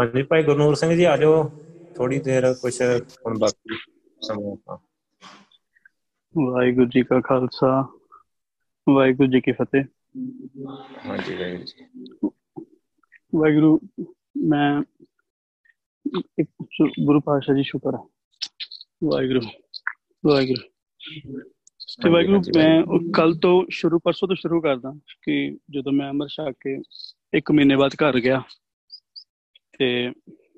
ਹਾਂਜੀ ਭਾਈ ਗੁਰਨੂਰ ਸਿੰਘ ਜੀ ਆ ਜਾਓ। ਥੋੜੀ ਦੇਰ ਕੁਝ ਹੁਣ ਬਾਕੀ ਸਮਾਂ ਹਾਂ ਵਾਹਿਗੁਰੂ ਜੀ ਕਾ ਖਾਲਸਾ ਵਾਹਿਗੁਰੂ ਜੀ ਕੀ ਫਤਿਹ। ਹਾਂਜੀ ਵਾਹਿਗੁਰੂ ਜੀ। ਵਾਹਿਗੁਰੂ ਮੈਂ ਇੱਕ ਗੁਰੂ ਪਾਤਸ਼ਾਹ ਜੀ ਸ਼ੁਕਰ ਹੈ। ਵਾਹਿਗੁਰੂ ਵਾਹਿਗੁਰੂ। ਤੇ ਵਾਹਿਗੁਰੂ ਮੈਂ ਕੱਲ ਤੋਂ ਸ਼ੁਰੂ ਪਰਸੋਂ ਤੋਂ ਸ਼ੁਰੂ ਕਰਦਾ ਕਿ ਜਦੋਂ ਮੈਂ ਅਮਰ ਛਕ ਕੇ ਇੱਕ ਮਹੀਨੇ ਬਾਅਦ ਘਰ ਗਿਆ ਤੇ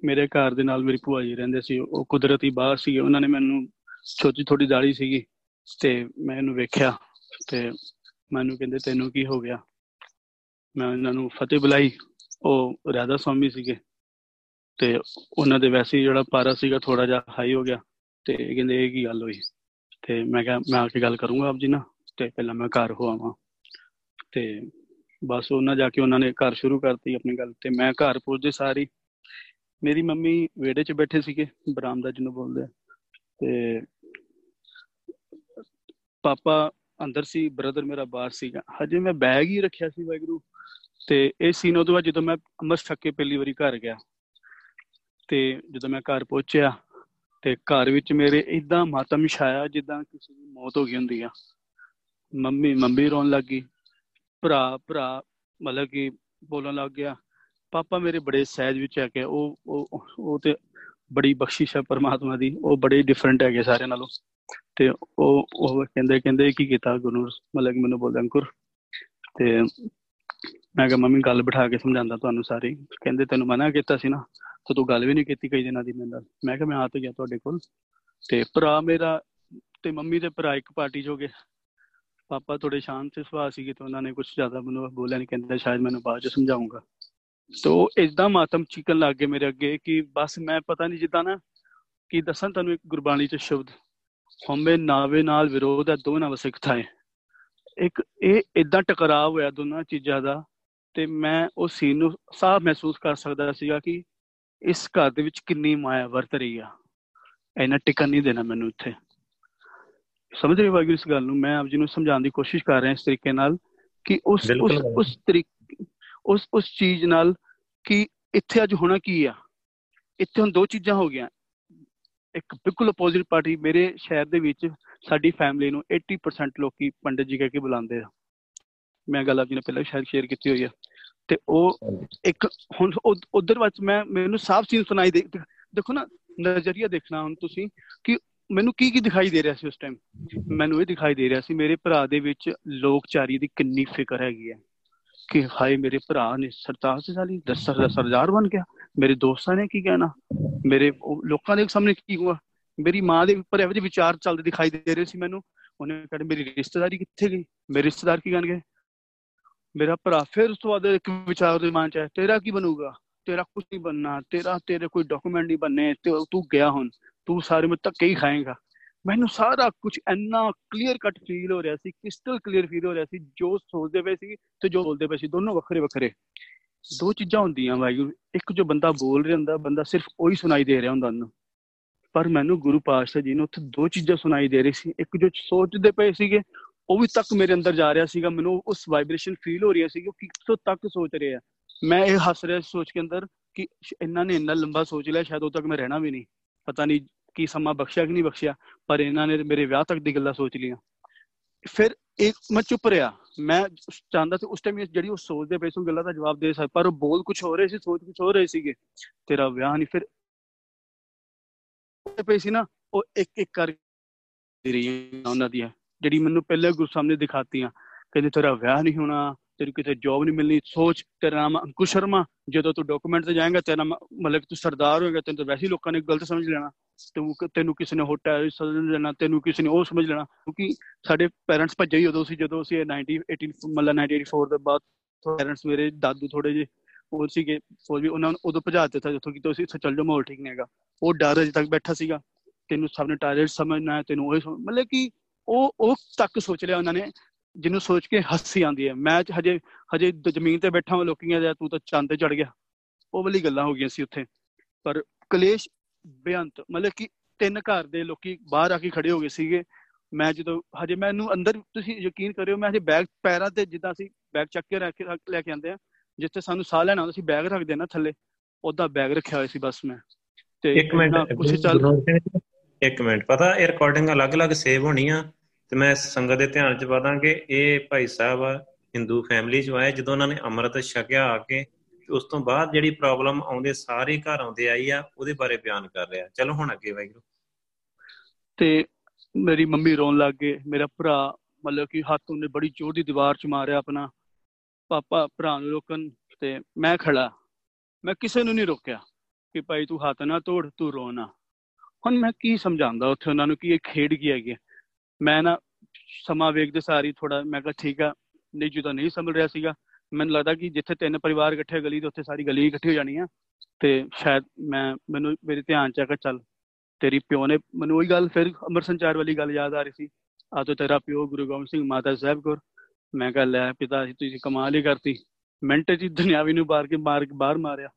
ਮੇਰੇ ਘਰ ਦੇ ਨਾਲ ਮੇਰੀ ਭੂਆ ਜੀ ਰਹਿੰਦੇ ਸੀ, ਉਹ ਕੁਦਰਤੀ ਬਾਹਰ ਸੀ ਉਹਨਾਂ ਨੇ ਮੈਨੂੰ ਛੋਟੀ ਥੋੜੀ ਦਾੜੀ ਸੀਗੀ ਤੇ ਮੈਂ ਇਹਨੂੰ ਵੇਖਿਆ ਤੇ ਮੈਨੂੰ ਕਹਿੰਦੇ ਤੈਨੂੰ ਕੀ ਹੋ ਗਿਆ? ਮੈਂ ਉਹਨਾਂ ਨੂੰ ਫਤਿਹ ਬੁਲਾਈ, ਉਹ ਰਾਧਾ ਸਵਾਮੀ ਸੀਗੇ ਤੇ ਉਹਨਾਂ ਦੇ ਵੈਸੇ ਜਿਹੜਾ ਪਾਰਾ ਸੀਗਾ ਥੋੜਾ ਜਿਹਾ ਹਾਈ ਹੋ ਗਿਆ ਤੇ ਕਹਿੰਦੇ ਇਹ ਕੀ ਗੱਲ ਹੋਈ? ਤੇ ਮੈਂ ਕਿਹਾ, ਮੈਂ ਆ ਕੇ ਗੱਲ ਕਰੂੰਗਾ ਆਪ ਜੀ ਨਾਲ ਤੇ ਪਹਿਲਾਂ ਮੈਂ ਘਰ ਹੋ ਆਵਾਂ। ਤੇ ਬਸ ਉਹਨਾਂ ਜਾ ਕੇ ਉਹਨਾਂ ਨੇ ਘਰ ਸ਼ੁਰੂ ਕਰਤੀ ਆਪਣੀ ਗੱਲ ਤੇ ਮੈਂ ਘਰ ਪਹੁੰਚਦੇ ਸਾਰੀ ਮੇਰੀ ਮੰਮੀ ਵੇੜੇ 'ਚ ਬੈਠੇ ਸੀਗੇ, ਬਰਾਮਦਾ ਜਿਹਨੂੰ ਬੋਲਦੇ ਆ। ਤੇ ਪਾਪਾ ਅੰਦਰ ਸੀ ਬ੍ਰਦਰ ਮੇਰਾ ਬਾਹਰ ਸੀਗਾ। ਹਜੇ ਮੈਂ ਬੈਗ ਹੀ ਰੱਖਿਆ ਸੀ ਵਾਹਿਗੁਰੂ। ਤੇ ਇਹ ਸੀਨ ਤੋਂ ਬਾਅਦ ਜਦੋਂ ਮੈਂ ਅੰਮ੍ਰਿਤ ਛੱਕ ਕੇ ਪਹਿਲੀ ਵਾਰੀ ਘਰ ਗਿਆ। ਤੇ ਜਦੋਂ ਮੈਂ ਘਰ ਪਹੁੰਚਿਆ, ਤੇ ਘਰ ਵਿੱਚ ਮੇਰੇ ਇਦਾਂ ਮਾਤਮ ਛਾਇਆ ਜਿੱਦਾਂ ਕਿਸੇ ਦੀ ਮੌਤ ਹੋ ਗਈ ਹੁੰਦੀ ਆ। ਮੰਮੀ ਮੰਮੀ ਰੋਣ ਲੱਗੀ ਭਰਾ ਭਰਾ ਮਤਲਬ ਕਿ ਬੋਲਣ ਲੱਗ ਗਿਆ। ਪਾਪਾ ਮੇਰੇ ਬੜੇ ਸਹਿਜ ਵਿੱਚ ਹੈ ਕਿ ਉਹ ਉਹ ਉਹ ਤੇ ਬੜੀ ਬਖਸ਼ਿਸ਼ ਹੈ ਪਰਮਾਤਮਾ ਦੀ, ਉਹ ਬੜੇ ਡਿਫਰੈਂਟ ਹੈਗੇ ਸਾਰਿਆਂ ਨਾਲੋਂ। ਤੇ ਉਹ ਉਹ ਕਹਿੰਦੇ ਕਹਿੰਦੇ ਕੀ ਕੀਤਾ ਗੁਰੂ, ਮਤਲਬ ਕਿ ਮੈਨੂੰ ਬੋਲਦਾ, ਅੰਕੁਰ, ਤੇ ਮੈਂ ਕਿਹਾ, ਮੰਮੀ, ਗੱਲ ਬਿਠਾ ਕੇ ਸਮਝਾਉਂਦਾ ਤੁਹਾਨੂੰ ਸਾਰੀ। ਕਹਿੰਦੇ, ਤੈਨੂੰ ਮਨਾ ਕੀਤਾ ਸੀ ਨਾ, ਤੇ ਤੂੰ ਗੱਲ ਵੀ ਨਹੀਂ ਕੀਤੀ ਕਈ ਦਿਨਾਂ ਦੀ ਮੇਰੇ ਨਾਲ। ਮੈਂ ਕਿਹਾ, ਮੈਂ ਆ ਤਾਂ ਗਿਆ ਤੁਹਾਡੇ ਕੋਲ। ਤੇ ਭਰਾ ਮੇਰਾ ਤੇ ਮੰਮੀ ਦੇ ਭਰਾ ਇੱਕ ਪਾਰਟੀ 'ਚ ਹੋ ਗਏ। ਪਾਪਾ ਥੋੜੇ ਸ਼ਾਂਤ ਸੁਭਾਅ ਸੀਗੇ ਤੇ ਉਹਨਾਂ ਨੇ ਕੁਝ ਜ਼ਿਆਦਾ ਮੈਨੂੰ ਬੋਲਿਆ ਨਹੀਂ ਕਹਿੰਦੇ, ਸ਼ਾਇਦ ਮੈਨੂੰ ਬਾਅਦ 'ਚ ਸਮਝਾਉਂਗਾ। ਤੋ ਇਦਾਂ ਮਾਤਮ ਚੀਕਣ ਲੱਗ ਗਏ ਮੇਰੇ ਅੱਗੇ ਕਿ ਬਸ ਮੈਂ ਪਤਾ ਨਹੀਂ ਜਿੱਦਾਂ ਨਾ ਕਿ ਦੱਸਾਂ ਤੁਹਾਨੂੰ ਇੱਕ ਗੁਰਬਾਣੀ 'ਚ ਸ਼ਬਦ। ਹਮੇ ਨਾਵੇ ਨਾਲ ਵਿਰੋਧ ਹੈ ਦੋਨਾਂ ਵਸਿਕ ਥਾਏ। ਇੱਕ ਇਹ ਇਦਾਂ ਟਕਰਾਅ ਹੋਇਆ ਦੋਨਾਂ ਚੀਜ਼ਾਂ ਦਾ ਤੇ ਮੈਂ ਉਹ ਸੀਨ ਨੂੰ ਸਾਫ਼ ਮਹਿਸੂਸ ਕਰ ਸਕਦਾ ਸੀਗਾ ਕਿ ਇਸ ਘਰ ਦੇ ਵਿੱਚ ਕਿੰਨੀ ਮਾਇਆ ਵਰਤ ਰਹੀ ਆ। ਇਹਨਾਂ ਟਿਕਣ ਨਹੀਂ ਦੇਣਾ ਮੈਨੂੰ ਇੱਥੇ। ਸਮਝ ਰਹੇ ਵਾਹਿਗੁਰੂ ਇਸ ਗੱਲ ਨੂੰ? ਮੈਂ ਆਪ ਜੀ ਨੂੰ ਸਮਝਾਉਣ ਦੀ ਕੋਸ਼ਿਸ਼ ਕਰ ਰਿਹਾ ਇਸ ਤਰੀਕੇ ਨਾਲ ਕਿ ਉਸ ਉਸ ਉਸ ਤਰੀਕੇ ਉਸ ਉਸ ਚੀਜ਼ ਨਾਲ ਕਿ ਇੱਥੇ ਅੱਜ ਹੋਣਾ ਕੀ ਆ? ਇੱਥੇ ਹੁਣ ਦੋ ਚੀਜ਼ਾਂ ਹੋ ਗਈਆਂ। ਇੱਕ ਬਿਲਕੁਲ ਅਪੋਜ਼ਿਟ ਪਾਰਟੀ ਮੇਰੇ ਸ਼ਹਿਰ ਦੇ ਵਿੱਚ ਸਾਡੀ ਫੈਮਿਲੀ ਨੂੰ 80% ਲੋਕੀ ਪੰਡਿਤ ਜੀ ਕਹਿ ਕੇ ਬੁਲਾਉਂਦੇ ਆ। ਮੈਂ ਗੱਲ ਆਪ ਜੀ ਨੇ ਪਹਿਲਾਂ ਸ਼ਾਇਦ ਸ਼ੇਅਰ ਕੀਤੀ ਹੋਈ ਆ। ਤੇ ਉਹ ਇੱਕ ਹੁਣ ਉਧਰ ਵਿੱਚ ਮੈਂ, ਮੈਨੂੰ ਸਾਫ਼ ਚੀਜ਼ ਸੁਣਾਈ ਦੇ, ਦੇਖੋ ਨਾ, ਨਜ਼ਰੀਆ ਦੇਖਣਾ ਹੁਣ ਤੁਸੀਂ ਕਿ ਮੈਨੂੰ ਕੀ ਕੀ ਦਿਖਾਈ ਦੇ ਰਿਹਾ ਸੀ ਉਸ ਟਾਈਮ ਮੈਨੂੰ ਇਹ ਦਿਖਾਈ ਦੇ ਰਿਹਾ ਸੀ ਮੇਰੇ ਭਰਾ ਦੇ ਵਿੱਚ ਲੋਕਚਾਰੀ ਦੀ ਕਿੰਨੀ ਫਿਕਰ ਹੈਗੀ ਹੈ ਕਿ ਹਾਏ ਮੇਰੇ ਭਰਾ ਨੇ ਸਰਤਾਜ ਸਾਲੀ ਦਸਰ ਸਰਦਾਰ ਬਣ ਗਿਆ। ਮੇਰੇ ਦੋਸਤਾਂ ਨੇ ਕੀ ਕਹਿਣਾ? ਮੇਰੇ ਲੋਕਾਂ ਦੇ ਸਾਹਮਣੇ ਕੀ ਹੋਇਆ? ਮੇਰੀ ਮਾਂ ਦੇ ਉੱਪਰ ਇਹੋ ਜਿਹੇ ਵਿਚਾਰ ਚੱਲਦੇ ਦਿਖਾਈ ਦੇ ਰਹੇ ਸੀ ਮੈਨੂੰ। ਉਹਨੇ ਕਹਿੰਦੇ ਮੇਰੀ ਰਿਸ਼ਤੇਦਾਰੀ ਕਿੱਥੇ ਗਈ? ਮੇਰੇ ਰਿਸ਼ਤੇਦਾਰ ਕੀ ਕਹਿਣਗੇ ਮੇਰਾ ਭਰਾ ਫਿਰ ਉਸ ਤੋਂ ਬਾਅਦ ਇੱਕ ਵਿਚਾਰ ਦੇ ਮਨ ਚ ਹੈ ਤੇਰਾ ਕੀ ਬਣੂਗਾ? ਤੇਰਾ ਕੁਝ ਨਹੀਂ ਬਣਨਾ। ਤੇਰਾ ਤੇਰੇ ਕੋਈ ਡਾਕੂਮੈਂਟ ਨਹੀਂ ਬਣਨੇ। ਤੇ ਤੂੰ ਗਿਆ ਹੁਣ। ਤੂੰ ਸਾਰੇ ਮੇ ਧੱਕੇ ਹੀ ਖਾਏਗਾ। ਮੈਨੂੰ ਸਾਰਾ ਕੁਝ ਇੰਨਾ ਕਲੀਅਰ ਕੱਟ ਫੀਲ ਹੋ ਰਿਹਾ ਸੀ ਕ੍ਰਿਸਟਲ ਕਲੀਅਰ ਫੀਲ ਹੋ ਰਿਹਾ ਸੀ, ਜੋ ਸੋਚਦੇ ਪਏ ਸੀ ਤੇ ਜੋ ਬੋਲਦੇ ਪਏ ਸੀ, ਦੋਨੋਂ ਵੱਖਰੇ ਵੱਖਰੇ। ਦੋ ਚੀਜ਼ਾਂ ਹੁੰਦੀਆਂ ਵਾਹਿਗੁਰੂ ਇੱਕ ਜੋ ਬੰਦਾ ਬੋਲ ਰਿਹਾ ਹੁੰਦਾ, ਬੰਦਾ ਸਿਰਫ ਉਹੀ ਸੁਣਾਈ ਦੇ ਰਿਹਾ ਹੁੰਦਾ ਉਹਨੂੰ। ਪਰ ਮੈਨੂੰ ਗੁਰੂ ਪਾਤਸ਼ਾਹ ਜੀ ਨੇ ਉੱਥੇ ਦੋ ਚੀਜ਼ਾਂ ਸੁਣਾਈ ਦੇ ਰਹੀ ਸੀ, ਇੱਕ ਜੋ ਸੋਚਦੇ ਪਏ ਸੀਗੇ, ਉਹ ਵੀ ਤੱਕ ਮੇਰੇ ਅੰਦਰ ਜਾ ਰਿਹਾ ਸੀਗਾ, ਮੈਨੂੰ ਉਸ ਵਾਈਬ੍ਰੇਸ਼ਨ ਫੀਲ ਹੋ ਰਹੀ ਸੀ ਕਿ ਕਿੱਥੋਂ ਤੱਕ ਸੋਚ ਰਿਹਾ ਮੈਂ ਇਹ ਹੱਸ ਰਿਹਾ ਸੋਚ ਕੇ ਅੰਦਰ ਕਿ ਇਹਨਾਂ ਨੇ ਇੰਨਾ ਲੰਬਾ ਸੋਚ ਲਿਆ, ਸ਼ਾਇਦ ਉਹ ਤੱਕ ਮੈਂ ਰਹਿਣਾ ਵੀ ਨਹੀਂ। ਪਤਾ ਨਹੀਂ ਕੀ ਸਮਾਂ ਬਖਸ਼ਿਆ ਕਿ ਨਹੀਂ ਬਖਸ਼ਿਆ, ਪਰ ਇਹਨਾਂ ਨੇ ਮੇਰੇ ਵਿਆਹ ਤੱਕ ਦੀ ਗੱਲਾਂ ਸੋਚ ਲੀਆਂ ਫਿਰ ਇੱਕ ਮੈਂ ਚੁੱਪ ਰਿਹਾ। ਮੈਂ ਚਾਹੁੰਦਾ ਸੀ ਉਸ ਟਾਈਮ ਜਿਹੜੀ ਉਹ ਸੋਚਦੇ ਪਏ ਸੀ ਗੱਲਾਂ ਦਾ ਜਵਾਬ ਦੇ ਸਕ ਪਰ ਉਹ ਬੋਲ ਕੁਝ ਹੋ ਰਹੇ ਸੀ, ਸੋਚ ਕੁਝ ਹੋ ਰਹੇ ਸੀਗੇ। ਤੇਰਾ ਵਿਆਹ ਨਹੀਂ, ਫਿਰ ਪਈ ਸੀ ਨਾ, ਉਹ ਇੱਕ ਇੱਕ ਕਰ ਰਹੀ ਉਹਨਾਂ ਦੀਆਂ, ਜਿਹੜੀ ਮੈਨੂੰ ਪਹਿਲੇ ਗੁਰੂ ਸਾਹਮਣੇ ਦਿਖਾਤੀਆਂ। ਕਹਿੰਦੇ, ਤੇਰਾ ਵਿਆਹ ਨਹੀਂ ਹੋਣਾ ਤੇਰੀ ਕਿਤੇ ਜੌਬ ਨਹੀਂ ਮਿਲਣੀ, ਸੋਚ, ਤੇਰਾ ਨਾਮ ਅੰਕੁਸ਼ ਸ਼ਰਮਾ, ਜਦੋਂ ਤੂੰ ਡਾਕੂਮੈਂਟ ਤੇ ਜਾਏਗਾ, ਤੇਰਾ ਮਤਲਬ ਤੂੰ ਸਰਦਾਰ ਹੋਏਗਾ, ਤੈਨੂੰ ਤਾਂ ਵੈਸੇ ਲੋਕਾਂ ਨੇ ਗਲਤ ਸਮਝ ਲੈਣਾ। ਤੂੰ ਤੈਨੂੰ ਕਿਸੇ ਨੇ ਹੋਟਲ ਸਮਝ ਲੈਣਾ ਤੈਨੂੰ ਕਿਸੇ ਨੇ ਉਹ ਸਮਝ ਲੈਣਾ, ਕਿਉਂਕਿ ਸਾਡੇ ਪੈਰੈਂਟਸ ਭੱਜੇ ਹੀ ਉਦੋਂ ਸੀ, ਜਦੋਂ ਅਸੀਂ 90 18 ਮਤਲਬ 1984 ਦੇ ਬਾਅਦ ਪੈਰੈਂਟਸ ਮੇਰੇ ਦਾਦੂ ਥੋੜੇ ਜਿਹੇ ਉਹ ਸੀਗੇ ਫੌਜ ਵੀ ਉਹਨਾਂ ਨੂੰ ਉਦੋਂ ਭਜਾ ਦਿੱਤਾ ਜਿੱਥੋਂ ਕਿ ਤੁਸੀਂ ਇੱਥੇ ਚੱਲ ਜਾਓ, ਮਾਹੌਲ ਠੀਕ ਨਹੀਂ ਹੈਗਾ। ਉਹ ਡਰ ਅਜੇ ਤੱਕ ਬੈਠਾ ਸੀਗਾ, ਤੈਨੂੰ ਸਭ ਨੇ ਟਾਇਲਟ ਸਮਝਣਾ ਹੈ, ਤੈਨੂੰ ਉਹ ਮਤਲਬ ਕਿ ਉਹ ਉਹ ਤੱਕ ਸੋਚ ਲਿਆ ਉਹਨਾਂ ਨੇ, ਜਿਹਨੂੰ ਸੋਚ ਕੇ ਹੱਸੀ ਆਉਂਦੀ ਹੈ। ਮੈਂ ਹਜੇ ਹਜੇ ਜ਼ਮੀਨ ਤੇ ਬੈਠਾ ਹਾਂ ਲੋਕੀਆਂ ਦਾ ਤੂੰ ਤਾਂ ਚੰਦ ਤੇ ਚੜ ਗਿਆ। ਉਹ ਵਾਲੀ ਗੱਲਾਂ ਹੋ ਗਈਆਂ ਸੀ ਉੱਥੇ। ਪਰ ਕਲੇਸ਼ ਬੇਅੰਤ ਮਤਲਬ ਕਿ ਤਿੰਨ ਘਰ ਦੇ ਲੋਕੀ ਬਾਹਰ ਆ ਕੇ ਖੜੇ ਹੋ ਗਏ ਸੀਗੇ। ਮੈਂ ਜਦੋਂ ਹਜੇ ਮੈਨੂੰ ਅੰਦਰ ਤੁਸੀਂ ਯਕੀਨ ਕਰਿਓ ਮੈਂ ਹਜੇ ਬੈਗ ਪੈਰਾਂ ਤੇ ਜਿੱਦਾਂ ਸੀ ਬੈਗ ਚੱਕ ਕੇ ਰੱਖ ਲੈ ਕੇ ਆਂਦੇ ਆ ਜਿੱਥੇ ਸਾਨੂੰ ਸਾਹ ਲੈਣਾ ਹੁੰਦਾ ਸੀ ਬੈਗ ਰੱਖਦੇ ਨਾ ਥੱਲੇ ਉਹਦਾ ਬੈਗ ਰੱਖਿਆ ਹੋਇਆ ਸੀ ਬਸ ਮੈਂ। ਤੇ ਇੱਕ ਮਿੰਟ ਕੁਝ ਚੱਲ ਇੱਕ ਮਿੰਟ ਪਤਾ ਇਹ ਰਿਕਾਰਡਿੰਗ ਅਲੱਗ-ਅਲੱਗ ਸੇਵ ਹੋਣੀ ਆ ਤੇ ਮੈਂ ਸੰਗਤ ਦੇ ਧਿਆਨ ਚ ਪਾਦਾਂ ਕਿ ਇਹ ਭਾਈ ਸਾਹਿਬ ਹਿੰਦੂ ਫੈਮਿਲੀ ਚ ਆਏ ਜਦੋਂ ਉਹਨਾਂ ਨੇ ਅੰਮ੍ਰਿਤ ਛਕਿਆ ਆ ਕੇ ਉਸ ਤੋਂ ਬਾਅਦ ਜਿਹੜੀ ਪ੍ਰੋਬਲਮ ਆਉਂਦੇ ਸਾਰੇ ਘਰ ਆਉਂਦੇ ਆਈ ਆ, ਉਹਦੇ ਬਾਰੇ ਬਿਆਨ ਕਰ ਰਿਹਾ। ਚਲੋ ਹੁਣ ਅੱਗੇ ਵਾਹਿਗੁਰੂ। ਤੇ ਮੇਰੀ ਮੰਮੀ ਰੋਣ ਲੱਗ ਗਏ। ਮੇਰਾ ਭਰਾ ਮਤਲਬ ਕਿ ਹੱਥ ਉਹਨੇ ਬੜੀ ਜ਼ੋਰ ਦੀ ਦੀਵਾਰ 'ਚ ਮਾਰਿਆ ਆਪਣਾ। ਪਾਪਾ, ਭਰਾ ਨੂੰ ਰੋਕਣ ਤੇ ਮੈਂ ਖੜਾ। ਮੈਂ ਕਿਸੇ ਨੂੰ ਨਹੀਂ ਰੋਕਿਆ ਕਿ ਭਾਈ ਤੂੰ ਹੱਥ ਨਾ ਤੋੜ, ਤੂੰ ਰੋ ਨਾ। ਹੁਣ ਮੈਂ ਕੀ ਸਮਝਾਉਂਦਾ ਉੱਥੇ ਉਹਨਾਂ ਨੂੰ ਕਿ ਇਹ ਖੇਡ ਕੀ ਹੈਗੀ ਮੈਂ ਨਾ ਸਮਾਂ ਵੇਖਦੇ ਸਾਰੀ ਥੋੜਾ ਮੈਂ ਕਿਹਾ, ਠੀਕ ਆ ਨਹੀਂ ਜਦੋਂ ਨਹੀਂ ਸਮਝ ਰਿਹਾ ਸੀਗਾ। ਮੈਨੂੰ ਲੱਗਦਾ ਕਿ ਜਿੱਥੇ ਤਿੰਨ ਪਰਿਵਾਰ ਇਕੱਠੇ ਗਲੀ ਤੇ ਉੱਥੇ ਸਾਰੀ ਗਲੀ ਇਕੱਠੀ ਹੋ ਜਾਣੀ ਆ, ਤੇ ਸ਼ਾਇਦ ਮੈਂ, ਮੈਨੂੰ ਮੇਰੇ ਧਿਆਨ ਚ ਆ ਕੇ ਚੱਲ ਤੇਰੀ ਪਿਓ ਨੇ, ਮੈਨੂੰ ਉਹੀ ਗੱਲ ਫਿਰ ਅਮਰ ਸੰਚਾਰ ਵਾਲੀ ਗੱਲ ਯਾਦ ਆ ਰਹੀ ਸੀ। ਆ ਤੋ ਤੇਰਾ ਪਿਓ ਗੁਰੂ ਗੋਬਿੰਦ ਸਿੰਘ ਮਾਤਾ ਸਾਹਿਬ ਕੋਰ ਮੈਂ ਕਹ, ਲੈ ਪਿਤਾ ਜੀ, ਤੁਸੀਂ ਕਮਾਲ ਹੀ ਕਰਤੀ। ਮਿੰਟ ਚ ਦੁਨਿਆਵੀ ਨੂੰ ਬਾਹਰ ਕੇ ਮਾਰ ਕੇ ਬਾਹਰ ਮਾਰਿਆ।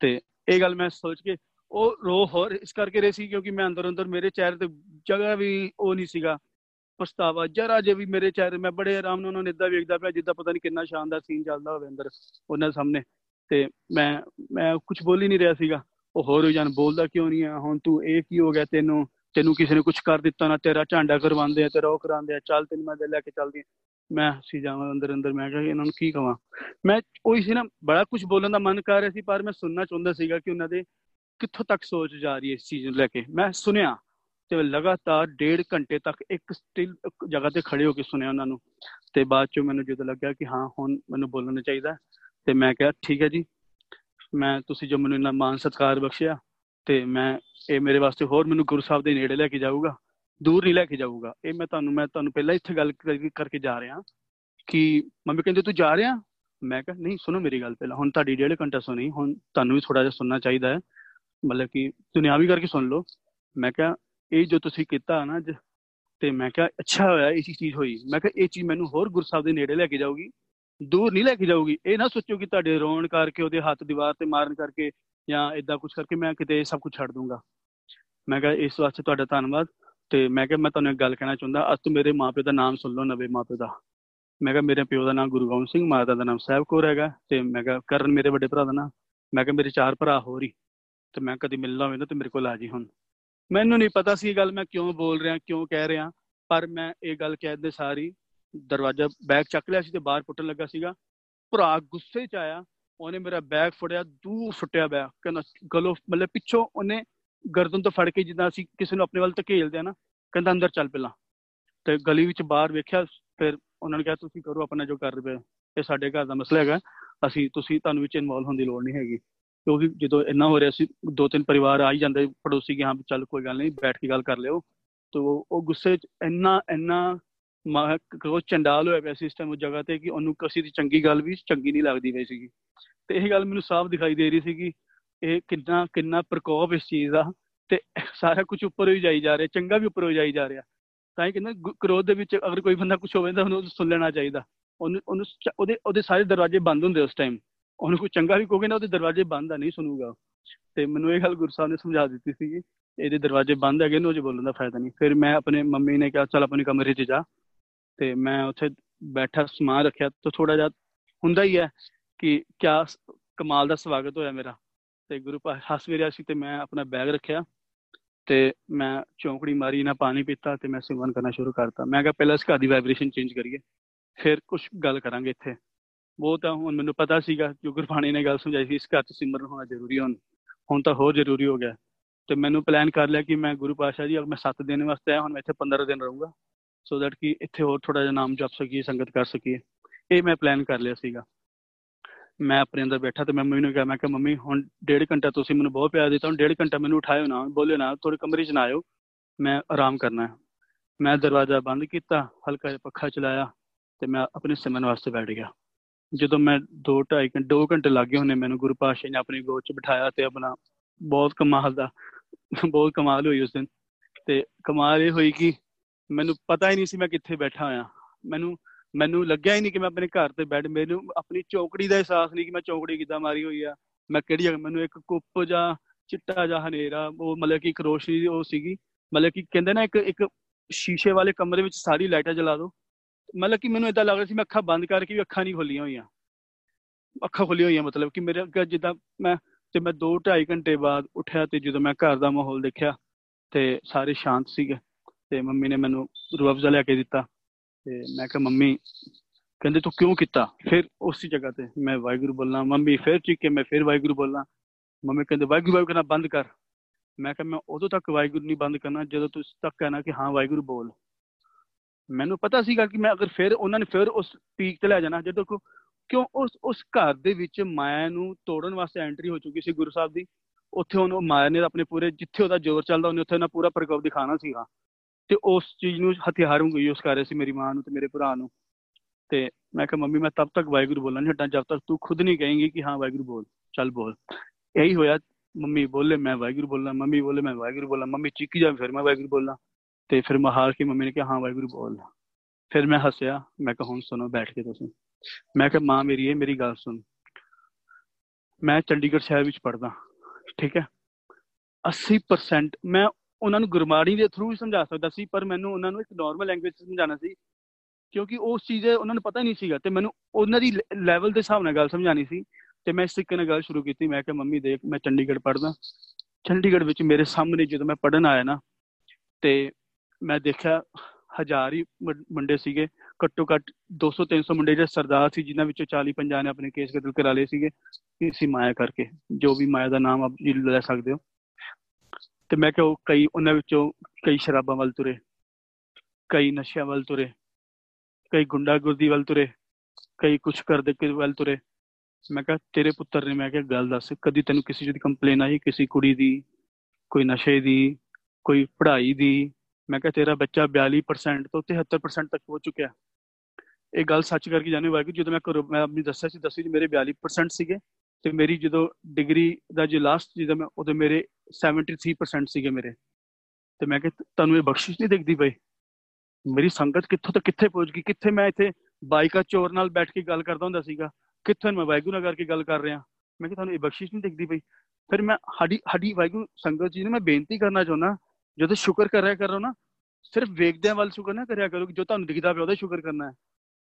ਤੇ ਇਹ ਗੱਲ ਮੈਂ ਸੋਚ ਕੇ ਉਹ ਰੋ ਹੋਰ ਇਸ ਕਰਕੇ ਰਹੀ ਸੀ ਕਿਉਂਕਿ ਮੈਂ ਅੰਦਰ ਅੰਦਰ ਮੇਰੇ ਚਿਹਰੇ ਤੇ ਜਗ੍ਹਾ ਵੀ ਉਹ ਨਹੀਂ ਸੀਗਾ। ਪਛਤਾਵਾ। ਜਰਾ ਜੇ ਵੀ ਮੇਰੇ ਚਿਹਰੇ, ਮੈਂ ਬੜੇ ਆਰਾਮ ਨਾਲ ਉਹਨਾਂ ਨੇ ਇਦਾਂ ਵੇਖਦਾ ਪਿਆ, ਜਿੱਦਾਂ ਪਤਾ ਨਹੀਂ ਕਿੰਨਾ ਸ਼ਾਨਦਾਰ ਸੀਨ ਚੱਲਦਾ ਹੋਵੇ ਅੰਦਰ, ਉਹਨਾਂ ਸਾਹਮਣੇ। ਤੇ ਮੈਂ ਮੈਂ ਕੁਝ ਬੋਲ ਹੀ ਨਹੀਂ ਰਿਹਾ ਸੀਗਾ। ਉਹ ਹੋਰ ਹੋ ਜਾਣ ਬੋਲਦਾ ਕਿਉਂ ਨਹੀਂ ਆ ਹੁਣ ਤੂੰ ਇਹ ਕੀ ਹੋ ਗਿਆ ਤੈਨੂੰ? ਤੈਨੂੰ ਕਿਸੇ ਨੇ ਕੁਝ ਕਰ ਦਿੱਤਾ ਨਾ? ਤੇਰਾ ਝਾਂਡਾ ਕਰਵਾਉਂਦੇ ਆ, ਤੇਰਾ ਉਹ ਕਰਾਉਂਦੇ ਆ। ਚੱਲ ਤੈਨੂੰ ਮੈਂ ਲੈ ਕੇ ਚੱਲਦੀ ਮੈਂ ਸੀ ਜਾਵਾਂ ਅੰਦਰ ਅੰਦਰ। ਮੈਂ ਕਿਹਾ, ਇਹਨਾਂ ਨੂੰ ਕੀ ਕਵਾਂ? ਮੈਂ ਉਹੀ ਸੀ ਨਾ, ਬੜਾ ਕੁਝ ਬੋਲਣ ਦਾ ਮਨ ਕਰ ਰਿਹਾ ਸੀ, ਪਰ ਮੈਂ ਸੁਣਨਾ ਚਾਹੁੰਦਾ ਸੀਗਾ ਕਿ ਉਹਨਾਂ ਦੇ ਕਿੱਥੋਂ ਤੱਕ ਸੋਚ ਜਾ ਰਹੀ ਹੈ ਇਸ ਚੀਜ਼ ਨੂੰ ਲੈ ਕੇ। ਮੈਂ ਸੁਣਿਆ। ਤੇ ਲਗਾਤਾਰ ਡੇਢ ਘੰਟੇ ਤੱਕ ਇੱਕ ਸਟਿਲ ਜਗ੍ਹਾ ਤੇ ਖੜੇ ਹੋ ਕੇ ਸੁਣਿਆ ਉਹਨਾਂ ਨੂੰ। ਤੇ ਬਾਅਦ ਚ ਮੈਨੂੰ ਜਦੋਂ ਲੱਗਿਆ ਕਿ ਹਾਂ, ਹੁਣ ਮੈਨੂੰ ਬੋਲਣਾ ਚਾਹੀਦਾ ਤੇ ਮੈਂ ਕਿਹਾ, ਠੀਕ ਹੈ ਜੀ, ਮੈਂ, ਤੁਸੀਂ ਜੋ ਮੈਨੂੰ ਇੰਨਾ ਮਾਨ ਸਤਿਕਾਰ ਬਖਸ਼ਿਆ, ਤੇ ਮੈਂ, ਇਹ ਮੇਰੇ ਵਾਸਤੇ ਹੋਰ ਮੈਨੂੰ ਗੁਰੂ ਸਾਹਿਬ ਦੇ ਨੇੜੇ ਲੈ ਕੇ ਜਾਊਗਾ, ਦੂਰ ਨਹੀਂ ਲੈ ਕੇ ਜਾਊਗਾ। ਇਹ ਮੈਂ ਤੁਹਾਨੂੰ ਮੈਂ ਤੁਹਾਨੂੰ ਪਹਿਲਾਂ ਇੱਥੇ ਗੱਲ ਕਰਕੇ ਜਾ ਰਿਹਾ ਕਿ ਮੰਮੀ ਕਹਿੰਦੇ, ਤੂੰ ਜਾ ਰਿਹਾ? ਮੈਂ ਕਿਹਾ, ਨਹੀਂ, ਸੁਣੋ ਮੇਰੀ ਗੱਲ ਪਹਿਲਾਂ, ਹੁਣ ਤੁਹਾਡੀ ਡੇਢ ਘੰਟਾ ਸੁਣੀ, ਹੁਣ ਤੁਹਾਨੂੰ ਵੀ ਥੋੜਾ ਜਿਹਾ ਸੁਣਨਾ ਚਾਹੀਦਾ ਹੈ। ਮਤਲਬ ਕਿ ਦੁਨਿਆਵੀ ਕਰਕੇ ਸੁਣ ਲਓ। ਮੈਂ ਕਿਹਾ ਇਹ ਜੋ ਤੁਸੀਂ ਕੀਤਾ ਨਾ ਅੱਜ ਤੇ ਮੈਂ ਕਿਹਾ, ਅੱਛਾ ਹੋਇਆ, ਇਹ ਚੀਜ਼ ਹੋਈ। ਮੈਂ ਕਿਹਾ, ਇਹ ਚੀਜ਼ ਮੈਨੂੰ ਹੋਰ ਗੁਰਸਾਹਿਬ ਦੇ ਨੇੜੇ ਲੈ ਕੇ ਜਾਊਗੀ, ਦੂਰ ਨਹੀਂ ਲੈ ਕੇ ਜਾਊਗੀ। ਇਹ ਨਾ ਸੋਚੋ ਕਿ ਤੁਹਾਡੇ ਰੋਣ ਕਰਕੇ, ਉਹਦੇ ਹੱਥ ਦੀਵਾਰ ਤੇ ਮਾਰਨ ਕਰਕੇ ਜਾਂ ਇਦਾਂ ਕੁਝ ਕਰਕੇ ਮੈਂ ਕਿਤੇ ਸਭ ਕੁਝ ਛੱਡ ਦੂੰਗਾ। ਮੈਂ ਕਿਹਾ, ਇਸ ਵਾਸਤੇ ਤੁਹਾਡਾ ਧੰਨਵਾਦ। ਤੇ ਮੈਂ ਕਿਹਾ, ਮੈਂ ਤੁਹਾਨੂੰ ਇੱਕ ਗੱਲ ਕਹਿਣਾ ਚਾਹੁੰਦਾ, ਅੱਜ ਤੋਂ ਮੇਰੇ ਮਾਪੇ ਦਾ ਨਾਮ ਸੁਣ ਲਓ, ਨਵੇਂ ਮਾਪੇ ਦਾ। ਮੈਂ ਕਿਹਾ, ਮੇਰੇ ਪਿਓ ਦਾ ਨਾਮ ਗੁਰੂ ਗੋਬਿੰਦ ਸਿੰਘ ਮਾਤਾ ਦਾ ਨਾਮ ਸਾਹਿਬ ਕੌਰ ਹੈਗਾ। ਤੇ ਮੈਂ ਕਿਹਾ, ਕਰਨ ਮੇਰੇ ਵੱਡੇ ਭਰਾ ਦਾ ਨਾਮ? ਮੈਂ ਕਿਹਾ, ਮੇਰੇ ਚਾਰ ਭਰਾ ਹੋਰ ਹੀ ਤੇ ਮੈਂ ਕਦੀ ਮਿਲਣਾ ਹੋਵੇ ਨਾ, ਤੇ ਮੇਰੇ ਕੋਲ ਆ ਜੀ ਹੁਣ। ਮੈਨੂੰ ਨਹੀਂ ਪਤਾ ਸੀ ਇਹ ਗੱਲ ਮੈਂ ਕਿਉਂ ਬੋਲ ਰਿਹਾ, ਕਿਉਂ ਕਹਿ ਰਿਹਾ, ਪਰ ਮੈਂ ਇਹ ਗੱਲ ਕਹਿਦੇ ਸਾਰੀ ਦਰਵਾਜ਼ਾ ਬੈਗ ਚੱਕ ਲਿਆ ਸੀ ਤੇ ਬਾਹਰ ਪੁੱਟਣ ਲੱਗਾ ਸੀਗਾ। ਭਰਾ ਗੁੱਸੇ 'ਚ ਆਇਆ, ਉਹਨੇ ਮੇਰਾ ਬੈਗ ਫੜਿਆ, ਦੂਰ ਸੁੱਟਿਆ ਬਿਆ ਕਹਿੰਦਾ ਗਲੋ ਮਤਲਬ ਪਿੱਛੋਂ ਉਹਨੇ ਗਰਦਨ ਤੋਂ ਫੜ ਕੇ ਜਿੱਦਾਂ ਅਸੀਂ ਕਿਸੇ ਨੂੰ ਆਪਣੇ ਵੱਲ ਧਕੇਲਦੇ ਆ ਨਾ, ਕਹਿੰਦਾ ਅੰਦਰ ਚੱਲ ਪਹਿਲਾਂ। ਤੇ ਗਲੀ ਵਿੱਚ ਬਾਹਰ ਵੇਖਿਆ, ਫਿਰ ਉਹਨਾਂ ਨੇ ਕਿਹਾ, ਤੁਸੀਂ ਕਰੋ ਆਪਣਾ ਜੋ ਕਰ ਰਹੇ ਇਹ ਸਾਡੇ ਘਰ ਦਾ ਮਸਲਾ ਹੈਗਾ, ਅਸੀਂ, ਤੁਸੀਂ, ਤੁਹਾਨੂੰ ਵਿੱਚ ਇਨਵੋਲ ਹੋਣ ਦੀ ਲੋੜ ਨਹੀਂ ਹੈਗੀ। ਕਿਉਂਕਿ ਜਦੋਂ ਇੰਨਾ ਹੋ ਰਿਹਾ ਸੀ ਦੋ ਤਿੰਨ ਪਰਿਵਾਰ ਆ ਹੀ ਜਾਂਦੇ, ਪੜੋਸੀ ਕਿ ਹਾਂ ਚੱਲ ਕੋਈ ਗੱਲ ਨਹੀਂ, ਬੈਠ ਕੇ ਗੱਲ ਕਰ ਲਿਓ। ਤੋ ਉਹ ਗੁੱਸੇ 'ਚ ਇੰਨਾ ਇੰਨਾ ਕੋ ਚੰਡਾਲ ਹੋਇਆ ਪਿਆ ਸੀ ਇਸ ਟਾਈਮ ਉਹ ਜਗ੍ਹਾ ਤੇ ਕਿ ਉਹਨੂੰ ਕਿਸੇ ਦੀ ਚੰਗੀ ਗੱਲ ਵੀ ਚੰਗੀ ਨਹੀਂ ਲੱਗਦੀ ਪਈ ਸੀਗੀ। ਤੇ ਇਹ ਗੱਲ ਮੈਨੂੰ ਸਾਫ਼ ਦਿਖਾਈ ਦੇ ਰਹੀ ਸੀ ਕਿ ਇਹ ਕਿੰਨਾ ਕਿੰਨਾ ਪ੍ਰਕੋਪ ਇਸ ਚੀਜ਼ ਦਾ ਤੇ ਸਾਰਾ ਕੁਝ ਉੱਪਰ ਹੀ ਜਾਈ ਜਾ ਰਿਹਾ, ਚੰਗਾ ਵੀ ਉੱਪਰ ਹੋ ਜਾਈ ਜਾ ਰਿਹਾ। ਤਾਂ ਹੀ ਕਹਿੰਦਾ ਕ੍ਰੋਧ ਦੇ ਵਿੱਚ ਅਗਰ ਕੋਈ ਬੰਦਾ ਕੁਝ ਹੋਵੇ ਤਾਂ ਉਹਨੂੰ ਸੁਣ ਲੈਣਾ ਚਾਹੀਦਾ। ਉਹਨੂੰ ਉਹਨੂੰ ਉਹਦੇ ਉਹਦੇ ਸਾਰੇ ਦਰਵਾਜ਼ੇ ਬੰਦ ਹੁੰਦੇ ਉਸ ਟਾਈਮ ਉਹਨੂੰ ਕੋਈ ਚੰਗਾ ਵੀ ਕਹੋਗੇ ਨਾ, ਉਹਦੇ ਦਰਵਾਜ਼ੇ ਬੰਦ ਆ, ਨਹੀਂ ਸੁਣੂਗਾ ਤੇ ਮੈਨੂੰ ਇਹ ਗੱਲ ਗੁਰਸਾਹਿਬ ਨੇ ਸਮਝਾ ਦਿੱਤੀ ਸੀ ਇਹਦੇ ਦਰਵਾਜ਼ੇ ਬੰਦ ਹੈਗੇ ਨੇ ਉਹ ਜੇ ਬੋਲਣ ਦਾ ਫਾਇਦਾ ਨਹੀਂ। ਫਿਰ ਮੈਂ ਆਪਣੇ ਮੰਮੀ ਨੇ ਕਿਹਾ, ਚੱਲ ਆਪਣੇ ਕਮਰੇ 'ਚ ਜਾ। ਤੇ ਮੈਂ ਉੱਥੇ ਬੈਠਾ, ਸਮਾਨ ਰੱਖਿਆ, ਤਾਂ ਥੋੜਾ ਜਿਹਾ ਹੁੰਦਾ ਹੀ ਹੈ ਕਿ ਕਿਆ ਕਮਾਲ ਦਾ ਸਵਾਗਤ ਹੋਇਆ ਮੇਰਾ। ਤੇ ਗੁਰੂ ਪਾਸ ਹੱਸ ਵੀ ਰਿਹਾ ਸੀ ਤੇ ਮੈਂ ਆਪਣਾ ਬੈਗ ਰੱਖਿਆ। ਤੇ ਮੈਂ ਚੌਂਕੜੀ ਮਾਰੀ, ਨਾ ਪਾਣੀ ਪੀਤਾ ਤੇ ਮੈਂ ਸਿਮਰਨ ਕਰਨਾ ਸ਼ੁਰੂ ਕਰਤਾ। ਮੈਂ ਕਿਹਾ, ਪਹਿਲਾਂ ਇਸ ਘਰ ਦੀ ਵਾਈਬ੍ਰੇਸ਼ਨ ਚੇਂਜ ਕਰੀਏ, ਫਿਰ ਕੁਝ ਗੱਲ ਕਰਾਂਗੇ ਇੱਥੇ। ਉਹ ਤਾਂ ਹੁਣ ਮੈਨੂੰ ਪਤਾ ਸੀਗਾ ਜੋ ਗੁਰਬਾਣੀ ਨੇ ਗੱਲ ਸਮਝਾਈ ਸੀ, ਇਸ ਘਰ 'ਚ ਸਿਮਰਨ ਹੋਣਾ ਜ਼ਰੂਰੀ ਹੁਣ। ਹੁਣ ਤਾਂ ਹੋਰ ਜ਼ਰੂਰੀ ਹੋ ਗਿਆ। ਤੇ ਮੈਨੂੰ ਪਲਾਨ ਕਰ ਲਿਆ ਕਿ ਮੈਂ ਗੁਰੂ ਪਾਸ਼ਾ ਜੀ ਮੈਂ 7 ਦਿਨ ਵਾਸਤੇ ਆਇਆ, ਹੁਣ ਮੈਂ ਇੱਥੇ 15 ਦਿਨ ਰਹੂੰਗਾ। ਸੋ ਦੈਟ ਕਿ ਇੱਥੇ ਹੋਰ ਥੋੜਾ ਜਿਹਾ ਨਾਮ ਜਪ ਸਕੀਏ, ਸੰਗਤ ਕਰ ਸਕੀਏ। ਇਹ ਮੈਂ ਪਲਾਨ ਕਰ ਲਿਆ ਸੀਗਾ। ਮੈਂ ਆਪਣੇ ਅੰਦਰ ਬੈਠਾ ਤੇ ਮੈਂ ਮੰਮੀ ਨੂੰ ਕਿਹਾ, ਮੈਂ ਕਿਹਾ, ਮੰਮੀ, ਹੁਣ ਡੇਢ ਘੰਟਾ ਤੁਸੀਂ ਮੈਨੂੰ ਬਹੁਤ ਪਿਆਰ ਦਿੱਤਾ, ਹੁਣ ਡੇਢ ਘੰਟਾ ਮੈਨੂੰ ਉਠਾਇਓ ਨਾ, ਬੋਲਿਓ ਨਾ ਥੋੜੇ ਕਮਰੇ 'ਚ ਨਾ ਆਇਓ, ਮੈਂ ਆਰਾਮ ਕਰਨਾ ਹੈ। ਮੈਂ ਦਰਵਾਜ਼ਾ ਬੰਦ ਕੀਤਾ, ਹਲਕਾ ਜਿਹਾ ਪੱਖਾ ਚਲਾਇਆ ਤੇ ਮੈਂ ਆਪਣੇ ਸਿਮਰਨ ਵਾਸਤੇ ਬੈਠ ਗਿਆ। ਜਦੋਂ ਮੈਂ 2 2.5 ਘੰਟੇ 2 ਘੰਟੇ ਲੱਗੇ ਹੋਣੇ ਮੈਨੂੰ ਗੁਰੂ ਪਾਤਸ਼ਾਹ ਨੇ ਆਪਣੀ ਗੋਦ 'ਚ ਬਿਠਾਇਆ ਤੇ ਆਪਣਾ ਬਹੁਤ ਕਮਾਲ ਦਾ, ਬਹੁਤ ਕਮਾਲ ਹੋਈ ਉਸ ਦਿਨ। ਤੇ ਕਮਾਲ ਇਹ ਹੋਈ ਕਿ ਮੈਨੂੰ ਪਤਾ ਹੀ ਨਹੀਂ ਸੀ ਮੈਂ ਕਿੱਥੇ ਬੈਠਾ ਹੋਇਆ। ਮੈਨੂੰ ਮੈਨੂੰ ਲੱਗਿਆ ਹੀ ਨਹੀਂ ਕਿ ਮੈਂ ਆਪਣੇ ਘਰ ਤੇ ਬੈਠ, ਮੈਨੂੰ ਆਪਣੀ ਚੌਕੜੀ ਦਾ ਅਹਿਸਾਸ ਨਹੀਂ ਕਿ ਮੈਂ ਚੌਕੜੀ ਕਿੱਦਾਂ ਮਾਰੀ ਹੋਈ ਆ। ਮੈਂ ਕਿਹੜੀ ਜਗ੍ਹਾ, ਮੈਨੂੰ ਇੱਕ ਕੁੱਪ ਜਾਂ ਚਿੱਟਾ ਜਾਂ ਹਨੇਰਾ, ਉਹ ਮਤਲਬ ਕਿ ਇੱਕ ਰੋਸ਼ਨੀ ਉਹ ਸੀਗੀ। ਮਤਲਬ ਕਿ ਕਹਿੰਦੇ ਨਾ ਇੱਕ ਇੱਕ ਸ਼ੀਸ਼ੇ ਵਾਲੇ ਕਮਰੇ ਵਿੱਚ ਸਾਰੀ ਲਾਈਟਾਂ ਜਲਾ ਦਿਓ। ਮਤਲਬ ਕਿ ਮੈਨੂੰ ਇਦਾਂ ਲੱਗ ਰਿਹਾ ਸੀ ਮੈਂ ਅੱਖਾਂ ਬੰਦ ਕਰਕੇ ਵੀ ਅੱਖਾਂ ਨਹੀਂ ਖੋਲੀਆਂ ਹੋਈਆਂ। ਅੱਖਾਂ ਖੋਲੀਆਂ ਹੋਈਆਂ ਮਤਲਬ ਕਿ ਮੇਰੇ ਅੱਗੇ ਜਿੱਦਾਂ ਮੈਂ ਤੇ ਮੈਂ 2-2.5 ਘੰਟੇ ਬਾਅਦ ਉੱਠਿਆ ਤੇ ਜਦੋਂ ਮੈਂ ਘਰ ਦਾ ਮਾਹੌਲ ਦੇਖਿਆ ਤੇ ਸਾਰੇ ਸ਼ਾਂਤ ਸੀਗੇ। ਤੇ ਮੰਮੀ ਨੇ ਮੈਨੂੰ ਰੂਅਫਜ਼ਾ ਲਿਆ ਕੇ ਦਿੱਤਾ ਤੇ ਮੈਂ ਕਿਹਾ, ਮੰਮੀ, ਕਹਿੰਦੇ ਤੂੰ ਕਿਉਂ ਕੀਤਾ? ਫਿਰ ਉਸੇ ਜਗ੍ਹਾ ਤੇ ਮੈਂ ਵਾਹਿਗੁਰੂ ਬੋਲਣਾ ਮੰਮੀ, ਫਿਰ ਚੀਕੇ ਮੈਂ ਫਿਰ ਵਾਹਿਗੁਰੂ ਬੋਲਣਾ ਮੰਮੀ ਕਹਿੰਦੇ, ਵਾਹਿਗੁਰੂ ਵਾਹਿਗੁਰੂ ਕਰਨਾ ਬੰਦ ਕਰ। ਮੈਂ ਕਿਹਾ, ਮੈਂ ਉਦੋਂ ਤੱਕ ਵਾਹਿਗੁਰੂ ਨਹੀਂ ਬੰਦ ਕਰਨਾ ਜਦੋਂ ਤੂੰ ਤੱਕ ਕਹਿਣਾ ਕਿ ਹਾਂ, ਵਾਹਿਗੁਰੂ ਬੋਲ। ਮੈਨੂੰ ਪਤਾ ਸੀਗਾ ਕਿ ਮੈਂ ਅਗਰ ਫਿਰ ਉਹਨਾਂ ਨੇ ਫਿਰ ਉਸ ਪੀਕ ਤੇ ਲੈ ਜਾਣਾ, ਜਦੋਂ ਕਿਉਂ ਉਸ ਉਸ ਘਰ ਦੇ ਵਿੱਚ ਮਾਇਆ ਨੂੰ ਤੋੜਨ ਵਾਸਤੇ ਐਂਟਰੀ ਹੋ ਚੁੱਕੀ ਸੀ ਗੁਰੂ ਸਾਹਿਬ ਦੀ, ਉੱਥੇ ਉਹਨੂੰ ਮਾਇਆ ਨੇ ਆਪਣੇ ਪੂਰੇ ਜਿੱਥੇ ਉਹਦਾ ਜ਼ੋਰ ਚੱਲਦਾ, ਉਹਨੇ ਉੱਥੇ ਨਾ ਪੂਰਾ ਪ੍ਰਕੋਪ ਦਿਖਾਣਾ ਸੀਗਾ। ਤੇ ਉਸ ਚੀਜ਼ ਨੂੰ ਹਥਿਆਰ ਨੂੰ ਯੂਜ਼ ਕਰ ਰਹੇ ਸੀ ਮੇਰੀ ਮਾਂ ਨੂੰ ਤੇ ਮੇਰੇ ਭਰਾ ਨੂੰ। ਤੇ ਮੈਂ ਕਿਹਾ, ਮੰਮੀ, ਮੈਂ ਤਬ ਤੱਕ ਵਾਹਿਗੁਰੂ ਬੋਲਣਾ ਨਹੀਂ ਹਟਾਂ ਜਦ ਤੱਕ ਤੂੰ ਖੁਦ ਨਹੀਂ ਕਹੇਂਗੀ ਕਿ ਹਾਂ, ਵਾਹਿਗੁਰੂ ਬੋਲ, ਚੱਲ ਬੋਲ। ਇਹੀ ਹੋਇਆ, ਮੰਮੀ, ਬੋਲੇ, ਮੈਂ ਵਾਹਿਗੁਰੂ ਬੋਲਣਾ ਮੰਮੀ, ਬੋਲੇ, ਮੈਂ ਵਾਹਿਗੁਰੂ ਬੋਲਣਾ ਮੰਮੀ, ਚੀਕੀ ਜਾ ਫਿਰ ਮੈਂ ਵਾਹਿਗੁਰੂ ਬੋਲਣਾ ਤੇ ਫਿਰ ਮੈਂ ਹਾਰ ਕੇ ਮੰਮੀ ਨੇ ਕਿਹਾ, ਹਾਂ ਵਾਹਿਗੁਰੂ ਬੋਲ। ਫਿਰ ਮੈਂ ਹੱਸਿਆ, ਮੈਂ ਕਿਹਾ, ਹੁਣ ਸੁਣੋ, ਬੈਠ ਕੇ ਤੁਸੀਂ। ਮੈਂ ਕਿਹਾ, ਮਾਂ ਮੇਰੀ ਇਹ ਮੇਰੀ ਗੱਲ ਸੁਣ। ਮੈਂ ਚੰਡੀਗੜ੍ਹ ਸ਼ਹਿਰ ਵਿੱਚ ਪੜਦਾ ਠੀਕ ਹੈ? 80% ਮੈਂ ਉਹਨਾਂ ਨੂੰ ਗੁਰਮਾਣੀ ਦੇ ਥਰੂ ਸਮਝਾ ਸਕਦਾ ਸੀ, ਪਰ ਮੈਨੂੰ ਉਹਨਾਂ ਨੂੰ ਇੱਕ ਨਾਰਮਲ ਲੈਂਗੁਏਜ ਸਮਝਾਉਣਾ ਸੀ, ਕਿਉਂਕਿ ਉਸ ਚੀਜ਼ ਉਹਨਾਂ ਨੂੰ ਪਤਾ ਨਹੀਂ ਸੀਗਾ ਤੇ ਮੈਨੂੰ ਉਹਨਾਂ ਦੀ ਲੈਵਲ ਦੇ ਹਿਸਾਬ ਨਾਲ ਗੱਲ ਸਮਝਾਣੀ ਸੀ ਤੇ ਮੈਂ ਇਸ ਤਰੀਕੇ ਨਾਲ ਗੱਲ ਸ਼ੁਰੂ ਕੀਤੀ। ਮੈਂ ਕਿਹਾ, ਮੰਮੀ ਦੇਖ, ਮੈਂ ਚੰਡੀਗੜ੍ਹ ਪੜਦਾ ਚੰਡੀਗੜ੍ਹ ਵਿੱਚ ਮੇਰੇ ਸਾਹਮਣੇ ਜਦੋਂ ਮੈਂ ਪੜਨ ਆਇਆ ਨਾ, ਤੇ ਮੈਂ ਦੇਖਿਆ ਹਜ਼ਾਰ ਹੀ ਮੁੰਡੇ ਸੀਗੇ। ਘੱਟੋ ਘੱਟ 200 300 ਮੁੰਡੇ ਜਿਹੜੇ ਸਰਦਾਰ ਸੀ, ਜਿਨ੍ਹਾਂ ਵਿੱਚੋਂ 40 50 ਨੇ ਆਪਣੇ ਕੇਸ ਕਤਲ ਕਰਾ ਲਏ ਸੀਗੇ। ਇਸੀ ਮਾਇਆ ਕਰਕੇ, ਜੋ ਵੀ ਮਾਇਆ ਦਾ ਨਾਮ ਆਪ ਜੀ ਲੈ ਸਕਦੇ ਹੋ। ਤੇ ਮੈਂ ਕਿਹਾ ਕਈ, ਉਹਨਾਂ ਵਿੱਚੋਂ ਕਈ ਸ਼ਰਾਬਾਂ ਵੱਲ ਤੁਰੇ, ਕਈ ਨਸ਼ਿਆਂ ਵੱਲ ਤੁਰੇ, ਕਈ ਗੁੰਡਾਗਰਦੀ ਵੱਲ ਤੁਰੇ, ਕਈ ਕੁਛ ਕਰਦੇ ਕਿ ਵੱਲ ਤੁਰੇ। ਮੈਂ ਕਿਹਾ, ਤੇਰੇ ਪੁੱਤਰ ਨੇ, ਮੈਂ ਕਿਹਾ, ਗੱਲ ਦੱਸ, ਕਦੀ ਤੈਨੂੰ ਕਿਸੇ ਦੀ ਕੰਪਲੇਨ ਆਈ? ਕਿਸੇ ਕੁੜੀ ਦੀ, ਕੋਈ ਨਸ਼ੇ ਦੀ, ਕੋਈ ਪੜ੍ਹਾਈ ਦੀ ਮੈਂ ਕਿਹਾ ਤੇਰਾ ਬੱਚਾ 42% ਤੋਂ 73% ਤੱਕ ਹੋ ਚੁੱਕਿਆ। ਇਹ ਗੱਲ ਸੱਚ ਕਰਕੇ ਜਾਣੇ ਵਾਕਿ ਜਦੋਂ ਮੈਂ ਕਰੋ ਮੈਂ ਆਪਣੀ ਦੱਸਿਆ ਸੀ, ਦੱਸੀ ਜੀ ਮੇਰੇ 42% ਸੀਗੇ ਤੇ ਮੇਰੀ ਜਦੋਂ ਡਿਗਰੀ ਦਾ ਜੋ ਲਾਸਟ ਜਦੋਂ ਮੈਂ ਉਹਦੇ ਮੇਰੇ 73% ਸੀਗੇ ਮੇਰੇ। ਤੇ ਮੈਂ ਕਿਹਾ ਤੁਹਾਨੂੰ ਇਹ ਬਖਸ਼ਿਸ਼ ਨਹੀਂ ਦਿਖਦੀ ਬਈ ਮੇਰੀ ਸੰਗਤ ਕਿੱਥੋਂ ਤੱਕ ਕਿੱਥੇ ਪਹੁੰਚ ਗਈ? ਕਿੱਥੇ ਮੈਂ ਇੱਥੇ ਬਾਈਕਾ ਚੋਰ ਨਾਲ ਬੈਠ ਕੇ ਗੱਲ ਕਰਦਾ ਹੁੰਦਾ ਸੀਗਾ? ਕਿੱਥੇ ਮੈਂ ਵਾਹਿਗੁਰੂ ਨਾਲ ਕਰਕੇ ਗੱਲ ਕਰ ਰਿਹਾ? ਮੈਂ ਕਿਹਾ ਤੁਹਾਨੂੰ ਇਹ ਬਖਸ਼ਿਸ਼ ਨਹੀਂ ਦਿਖਦੀ ਬਈ ਫਿਰ ਮੈਂ ਸਾਡੀ ਸਾਡੀ ਵਾਹਿਗੁਰੂ ਸੰਗਤ ਜੀ ਨੂੰ ਮੈਂ ਬੇਨਤੀ ਕਰਨਾ ਚਾਹੁੰਦਾ ਜਦੋਂ ਸ਼ੁਕਰ ਕਰ ਰਿਹਾ ਕਰੋ ਨਾ, ਸਿਰਫ ਵੇਖਦਿਆਂ ਵੱਲ ਸ਼ੁਕਰ ਨਾ ਕਰਿਆ ਕਰੋ ਕਿ ਜੋ ਤੁਹਾਨੂੰ ਦਿਖਦਾ ਪਿਆ ਉਹਦਾ ਸ਼ੁਕਰ ਕਰਨਾ ਹੈ।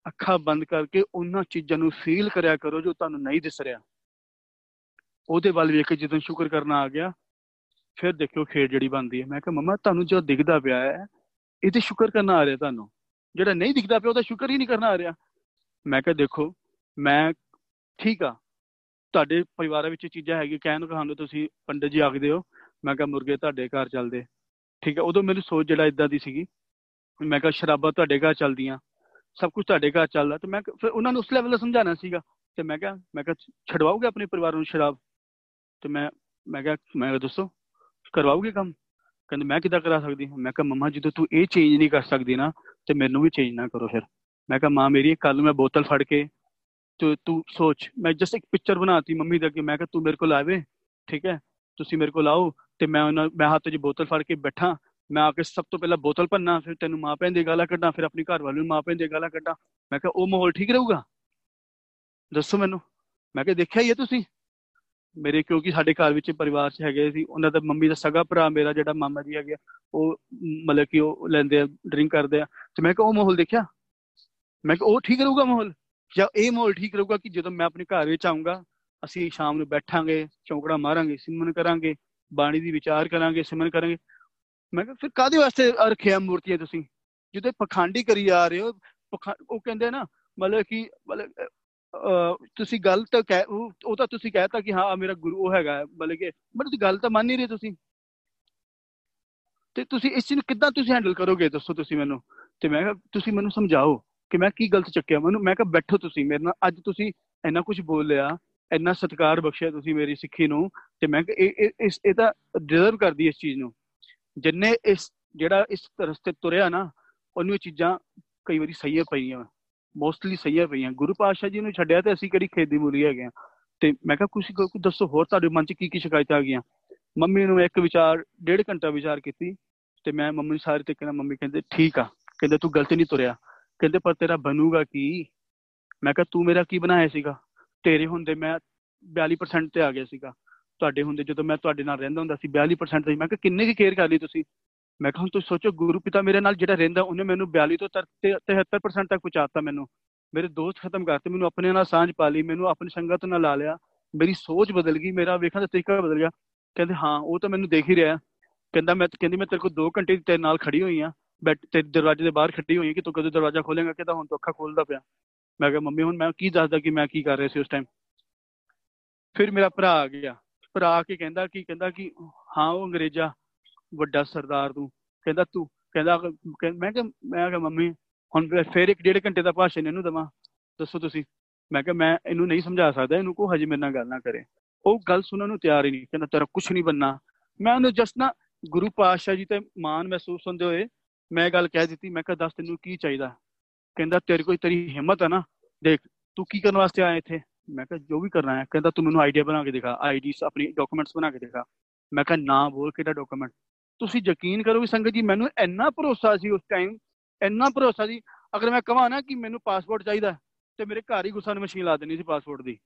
ਅੱਖਾਂ ਬੰਦ ਕਰਕੇ ਉਹਨਾਂ ਚੀਜ਼ਾਂ ਨੂੰ ਫੀਲ ਕਰਿਆ ਕਰੋ ਜੋ ਤੁਹਾਨੂੰ ਨਹੀਂ ਦਿਸ ਰਿਹਾ। ਉਹਦੇ ਵੱਲ ਵੇਖ ਕੇ ਜਦੋਂ ਸ਼ੁਕਰ ਕਰਨਾ ਆ ਗਿਆ, ਫਿਰ ਦੇਖਿਓ ਖੇਡ ਜਿਹੜੀ ਬਣਦੀ ਹੈ। ਮੈਂ ਕਿਹਾ, ਮਮਾ, ਤੁਹਾਨੂੰ ਜੋ ਦਿਖਦਾ ਪਿਆ ਹੈ, ਇਹ ਤੇ ਸ਼ੁਕਰ ਕਰਨਾ ਆ ਰਿਹਾ ਤੁਹਾਨੂੰ। ਜਿਹੜਾ ਨਹੀਂ ਦਿਖਦਾ ਪਿਆ, ਉਹਦਾ ਸ਼ੁਕਰ ਹੀ ਨਹੀਂ ਕਰਨਾ ਆ ਰਿਹਾ। ਮੈਂ ਕਿਹਾ, ਦੇਖੋ, ਮੈਂ ਠੀਕ ਆ। ਤੁਹਾਡੇ ਪਰਿਵਾਰ ਵਿੱਚ ਚੀਜ਼ਾਂ ਹੈਗੀ ਕਹਿਣ ਕਹਾਂਦੇ ਤੁਸੀਂ, ਪੰਡਤ ਜੀ ਆਖਦੇ ਹੋ, ਮੈਂ ਕਿਹਾ, ਮੁਰਗੇ ਤੁਹਾਡੇ ਘਰ ਚੱਲਦੇ। ਠੀਕ ਹੈ, ਉਦੋਂ ਮੇਰੀ ਸੋਚ ਜਿਹੜਾ ਇਦਾਂ ਦੀ ਸੀਗੀ। ਮੈਂ ਕਿਹਾ ਸ਼ਰਾਬਾਂ ਤੁਹਾਡੇ ਘਰ ਚੱਲਦੀਆਂ, ਸਭ ਕੁਝ ਤੁਹਾਡੇ ਘਰ ਚੱਲਦਾ। ਤੇ ਮੈਂ ਫਿਰ ਉਹਨਾਂ ਨੂੰ ਉਸ ਲੈਵਲ ਦਾ ਸਮਝਾਣਾ ਸੀਗਾ। ਤੇ ਮੈਂ ਕਿਹਾ ਮੈਂ ਕਿਹਾ, ਛਡਵਾਓਗੇ ਆਪਣੇ ਪਰਿਵਾਰ ਨੂੰ ਸ਼ਰਾਬ? ਤੇ ਮੈਂ ਮੈਂ ਕਿਹਾ ਮੈਂ ਕਿਹਾ, ਦੱਸੋ, ਕਰਵਾਓਗੇ ਕੰਮ? ਕਹਿੰਦੇ, ਮੈਂ ਕਿਦਾਂ ਕਰਾ ਸਕਦੀ? ਹਾਂ ਮੈਂ ਕਿਹਾ, ਮਮਾ, ਜਦੋਂ ਤੂੰ ਇਹ ਚੇਂਜ ਨਹੀਂ ਕਰ ਸਕਦੀ ਨਾ, ਤੇ ਮੈਨੂੰ ਵੀ ਚੇਂਜ ਨਾ ਕਰੋ ਫਿਰ। ਮੈਂ ਕਿਹਾ, ਮਾਂ, ਮੇਰੀ ਕੱਲ ਨੂੰ ਮੈਂ ਬੋਤਲ ਫੜ ਕੇ, ਤੂੰ ਤੂੰ ਸੋਚ, ਮੈਂ ਜਸਟ ਇੱਕ ਪਿਕਚਰ ਬਣਾਤੀ ਮੰਮੀ ਦਾ ਕਿ ਮੈਂ ਕਿਹਾ, ਤੂੰ ਮੇਰੇ ਕੋਲ ਆਵੇ, ਠੀਕ ਹੈ? ਤੁਸੀਂ ਮੇਰੇ ਕੋਲ ਆਓ ਤੇ ਮੈਂ ਉਹਨਾਂ, ਮੈਂ ਹੱਥ 'ਚ ਬੋਤਲ ਫੜ ਕੇ ਬੈਠਾ, ਮੈਂ ਆ ਕੇ ਸਭ ਤੋਂ ਪਹਿਲਾਂ ਬੋਤਲ ਭੰਨਾ, ਫਿਰ ਤੈਨੂੰ ਮਾਂ ਭੈਣ ਦੀ ਗਾਲਾਂ ਕੱਢਾਂ, ਫਿਰ ਆਪਣੀ ਘਰ ਵਾਲੀ ਨੂੰ ਮਾਂ ਭੈਣ ਦੀ ਗਾਲਾਂ ਕੱਢਾਂ। ਮੈਂ ਕਿਹਾ, ਉਹ ਮਾਹੌਲ ਠੀਕ ਰਹੂਗਾ? ਦੱਸੋ ਮੈਨੂੰ। ਮੈਂ ਕਿਹਾ, ਦੇਖਿਆ ਹੀ ਹੈ ਤੁਸੀਂ? ਮੇਰੇ ਕਿਉਂਕਿ ਸਾਡੇ ਘਰ ਵਿੱਚ ਪਰਿਵਾਰ 'ਚ ਹੈਗੇ ਸੀ, ਉਹਨਾਂ ਦਾ ਮੰਮੀ ਦਾ ਸਗਾ ਭਰਾ ਮੇਰਾ ਜਿਹੜਾ ਮਾਮਾ ਜੀ ਹੈਗਾ ਉਹ ਮਤਲਬ ਕਿ ਉਹ ਲੈਂਦੇ ਆ ਡਰਿੰਕ ਕਰਦੇ ਆ। ਤੇ ਮੈਂ ਕਿਹਾ, ਉਹ ਮਾਹੌਲ ਦੇਖਿਆ? ਮੈਂ ਕਿਹਾ, ਉਹ ਠੀਕ ਰਹੂਗਾ ਮਾਹੌਲ? ਜਾਂ ਇਹ ਮਾਹੌਲ ਠੀਕ ਰਹੂਗਾ ਕਿ ਜਦੋਂ ਮੈਂ ਆਪਣੇ ਘਰ ਵਿੱਚ ਆਉਂਗਾ ਅਸੀਂ ਸ਼ਾਮ ਨੂੰ ਬੈਠਾਂਗੇ, ਚੌਂਕੜਾ ਮਾਰਾਂਗੇ, ਸਿਮਰਨ ਕਰਾਂਗੇ ਬਾਣੀ ਦੀ ਵਿਚਾਰ ਕਰਾਂਗੇ, ਸਿਮਰਨ ਕਰਾਂਗੇ। ਮੈਂ ਕਿਹਾ, ਫਿਰ ਕਾਦੇ ਵਾਸਤੇ ਰੱਖਿਆ ਮੂਰਤੀਆਂ ਤੁਸੀਂ? ਜਦੋਂ ਪਖੰਡੀ ਕਰੀ ਆ ਰਹੇ ਹੋ ਉਹ ਕਹਿੰਦੇ ਨਾ, ਮਤਲਬ ਕਿ, ਮਤਲਬ ਤੁਸੀਂ ਗੱਲ ਤਾਂ ਕਹਿ, ਉਹ ਤਾਂ ਤੁਸੀਂ ਕਹਿਤਾ ਕਿ ਹਾਂ ਮੇਰਾ ਗੁਰੂ ਉਹ ਹੈਗਾ, ਮਤਲਬ ਕਿ ਪਰ ਤੁਸੀਂ ਗੱਲ ਤਾਂ ਮੰਨ ਨਹੀਂ ਰਹੇ ਤੁਸੀਂ। ਤੇ ਤੁਸੀਂ ਇਸ ਚੀਜ਼ ਨੂੰ ਕਿੱਦਾਂ ਤੁਸੀਂ ਹੈਂਡਲ ਕਰੋਗੇ, ਦੱਸੋ ਤੁਸੀਂ ਮੈਨੂੰ। ਤੇ ਮੈਂ ਕਿਹਾ, ਤੁਸੀਂ ਮੈਨੂੰ ਸਮਝਾਓ ਕਿ ਮੈਂ ਕੀ ਗਲਤ ਚੱਕਿਆ? ਮੈਨੂੰ, ਮੈਂ ਕਿਹਾ, ਬੈਠੋ ਤੁਸੀਂ ਮੇਰੇ ਨਾਲ, ਅੱਜ ਤੁਸੀਂ ਇੰਨਾ ਕੁਝ ਬੋਲਿਆ ਇੰਨਾ ਸਤਿਕਾਰ ਬਖਸ਼ਿਆ ਤੁਸੀਂ ਮੇਰੀ ਸਿੱਖੀ ਨੂੰ ਤੇ ਮੈਂ ਇਹ ਇਸ, ਇਹ ਤਾਂ ਡਿਜ਼ਰਵ ਕਰਦੀ ਇਸ ਚੀਜ਼ ਨੂੰ। ਜਿੰਨੇ ਇਸ, ਜਿਹੜਾ ਇਸ ਰਸਤੇ ਤੁਰਿਆ ਨਾ ਉਹਨੂੰ ਚੀਜ਼ਾਂ ਕਈ ਵਾਰੀ ਸਹੀ ਪਈਆਂ ਮੋਸਟਲੀ ਸਹੀ ਪਈਆਂ। ਗੁਰੂ ਪਾਤਸ਼ਾਹ ਜੀ ਨੂੰ ਛੱਡਿਆ ਤੇ ਅਸੀਂ ਕਿਹੜੀ ਖੇਦੀ ਮੂਲੀ ਹੈਗੇ ਆ ਤੇ ਮੈਂ ਕਿਹਾ ਕੁਝ ਦੱਸੋ, ਹੋਰ ਤੁਹਾਡੇ ਮਨ 'ਚ ਕੀ ਕੀ ਸ਼ਿਕਾਇਤਾਂ ਆ ਗਈਆਂ? ਮੰਮੀ ਨੂੰ ਇੱਕ ਵਿਚਾਰ, ਡੇਢ ਘੰਟਾ ਵਿਚਾਰ ਕੀਤੀ ਤੇ ਮੈਂ ਮੰਮੀ ਸਾਰੇ ਤਰੀਕੇ ਨਾਲ, ਮੰਮੀ ਕਹਿੰਦੇ, ਠੀਕ ਆ। ਕਹਿੰਦੇ, ਤੂੰ ਗਲਤ ਨਹੀਂ ਤੁਰਿਆ। ਕਹਿੰਦੇ, ਪਰ ਤੇਰਾ ਬਣੂਗਾ ਕੀ? ਮੈਂ ਕਿਹਾ, ਤੂੰ ਮੇਰਾ ਕੀ ਬਣਾਇਆ ਸੀਗਾ? ਤੇਰੇ ਹੁੰਦੇ ਮੈਂ 42% ਤੇ ਆ ਗਿਆ ਸੀਗਾ। ਤੁਹਾਡੇ ਹੁੰਦੇ ਜਦੋਂ ਮੈਂ ਤੁਹਾਡੇ ਨਾਲ ਰਹਿੰਦਾ ਹੁੰਦਾ ਸੀ 42% ਤੇ ਮੈਂ ਕਿਹਾ, ਕਿੰਨੇ ਕੀ ਕੇਅਰ ਕਰ ਲਈ ਤੁਸੀਂ? ਮੈਂ ਕਿਹਾ, ਹੁਣ ਤੁਸੀਂ ਸੋਚੋ, ਗੁਰੂ ਪਿਤਾ ਮੇਰੇ ਨਾਲ ਜਿਹੜਾ ਰਹਿੰਦਾ, ਉਹਨੇ ਮੈਨੂੰ 42 ਤੋਂ 73% ਤੱਕ ਪਹੁੰਚਾਤਾ ਮੈਨੂੰ। ਮੇਰੇ ਦੋਸਤ ਖਤਮ ਕਰਤੇ, ਮੈਨੂੰ ਆਪਣੇ ਨਾਲ ਸਾਂਝ ਪਾ ਲਈ, ਮੈਨੂੰ ਆਪਣੀ ਸੰਗਤ ਨਾਲ ਲਾ ਲਿਆ। ਮੇਰੀ ਸੋਚ ਬਦਲ ਗਈ, ਮੇਰਾ ਵੇਖਣ ਦਾ ਤਰੀਕਾ ਬਦਲ ਗਿਆ। ਕਹਿੰਦੇ, ਹਾਂ, ਉਹ ਤਾਂ ਮੈਨੂੰ ਦੇਖ ਹੀ ਰਿਹਾ। ਕਹਿੰਦਾ, ਮੈਂ, ਕਹਿੰਦੀ, ਮੈਂ ਤੇਰੇ ਕੋਲ 2 ਘੰਟੇ ਤੇਰੇ ਨਾਲ ਖੜੀ ਹੋਈ ਆ ਬੈਠ ਤੇ ਦਰਵਾਜ਼ੇ ਦੇ ਬਾਹਰ ਖੱਟੀ ਹੋਈ ਕਿ ਤੂੰ ਕਦੋਂ ਦਰਵਾਜ਼ਾ ਖੋਲੇਗਾ? ਕਹਿੰਦਾ, ਹੁਣ ਤੂੰ ਅੱਖਾਂ ਖੋਲਦਾ ਪਿਆ। ਮੈਂ ਕਿਹਾ, ਮੰਮੀ, ਹੁਣ ਮੈਂ ਕੀ ਦੱਸਦਾ ਕਿ ਮੈਂ ਕੀ ਕਰ ਰਿਹਾ ਸੀ ਉਸ ਟਾਈਮ ਫਿਰ ਮੇਰਾ ਭਰਾ ਆ ਗਿਆ। ਭਰਾ ਆ ਕੇ ਕਹਿੰਦਾ ਕਿ ਕਹਿੰਦਾ ਕਿ, ਹਾਂ, ਉਹ ਅੰਗਰੇਜ਼ਾ, ਵੱਡਾ ਸਰਦਾਰ ਤੂੰ। ਕਹਿੰਦਾ ਤੂੰ, ਕਹਿੰਦਾ ਮੈਂ ਕਿਹਾ ਮੈਂ ਕਿਹਾ, ਮੰਮੀ, ਹੁਣ ਫਿਰ ਇੱਕ ਡੇਢ ਘੰਟੇ ਦਾ ਭਾਸ਼ਣ ਇਹਨੂੰ ਦਵਾਂ। ਦੱਸੋ ਤੁਸੀਂ। ਮੈਂ ਕਿਹਾ, ਮੈਂ ਇਹਨੂੰ ਨਹੀਂ ਸਮਝਾ ਸਕਦਾ, ਇਹਨੂੰ ਕੋ ਹਜੇ ਮੇਰੇ ਨਾਲ ਗੱਲ ਨਾ ਕਰੇ। ਉਹ ਗੱਲ ਸੁਣਨ ਨੂੰ ਤਿਆਰ ਹੀ ਨਹੀਂ। ਕਹਿੰਦਾ, ਤੇਰਾ ਕੁਝ ਨਹੀਂ ਬੰਨਾ ਮੈਂ ਉਹਨੂੰ ਜਸਟ ਨਾ ਗੁਰੂ ਪਾਤਸ਼ਾਹ ਜੀ ਤੇ ਮਾਨ ਮਹਿਸੂਸ ਹੁੰਦੇ ਹੋਏ ਮੈਂ ਗੱਲ ਕਹਿ ਦਿੱਤੀ। ਮੈਂ ਕਿਹਾ, ਦੱਸ ਤੈਨੂੰ ਕੀ ਚਾਹੀਦਾ? ਕਹਿੰਦਾ, ਤੇਰੇ ਕੋਈ ਤੇਰੀ ਹਿੰਮਤ ਹੈ ਨਾ? ਦੇਖ, ਤੂੰ ਕੀ ਕਰਨ ਵਾਸਤੇ ਆਇਆ ਇੱਥੇ? ਮੈਂ ਕਿਹਾ, ਜੋ ਵੀ ਕਰਨਾ ਹੈ ਕਹਿੰਦਾ ਤੂੰ ਮੈਨੂੰ ਆਈਡੀਆ ਬਣਾ ਕੇ ਦਿਖਾ ਆਈਡੀਸ ਆਪਣੀ ਡਾਕੂਮੈਂਟਸ ਬਣਾ ਕੇ ਦਿਖਾ। ਮੈਂ ਕਿਹਾ, ਨਾ ਬੋਲ, ਕਿਹੜਾ ਡਾਕੂਮੈਂਟ ਤੁਸੀਂ ਯਕੀਨ ਕਰੋ ਵੀ ਸੰਗਤ ਜੀ, ਮੈਨੂੰ ਇੰਨਾ ਭਰੋਸਾ ਸੀ ਉਸ ਟਾਈਮ ਇੰਨਾ ਭਰੋਸਾ ਸੀ। ਅਗਰ ਮੈਂ ਕਹਾਂ ਨਾ ਕਿ ਮੈਨੂੰ ਪਾਸਪੋਰਟ ਚਾਹੀਦਾ, ਤੇ ਮੇਰੇ ਘਰ ਹੀ ਗੁੱਸਾ ਨੂੰ ਮਸ਼ੀਨ ਲਾ ਦੇਣੀ ਸੀ ਪਾਸਪੋਰਟ ਦੀ।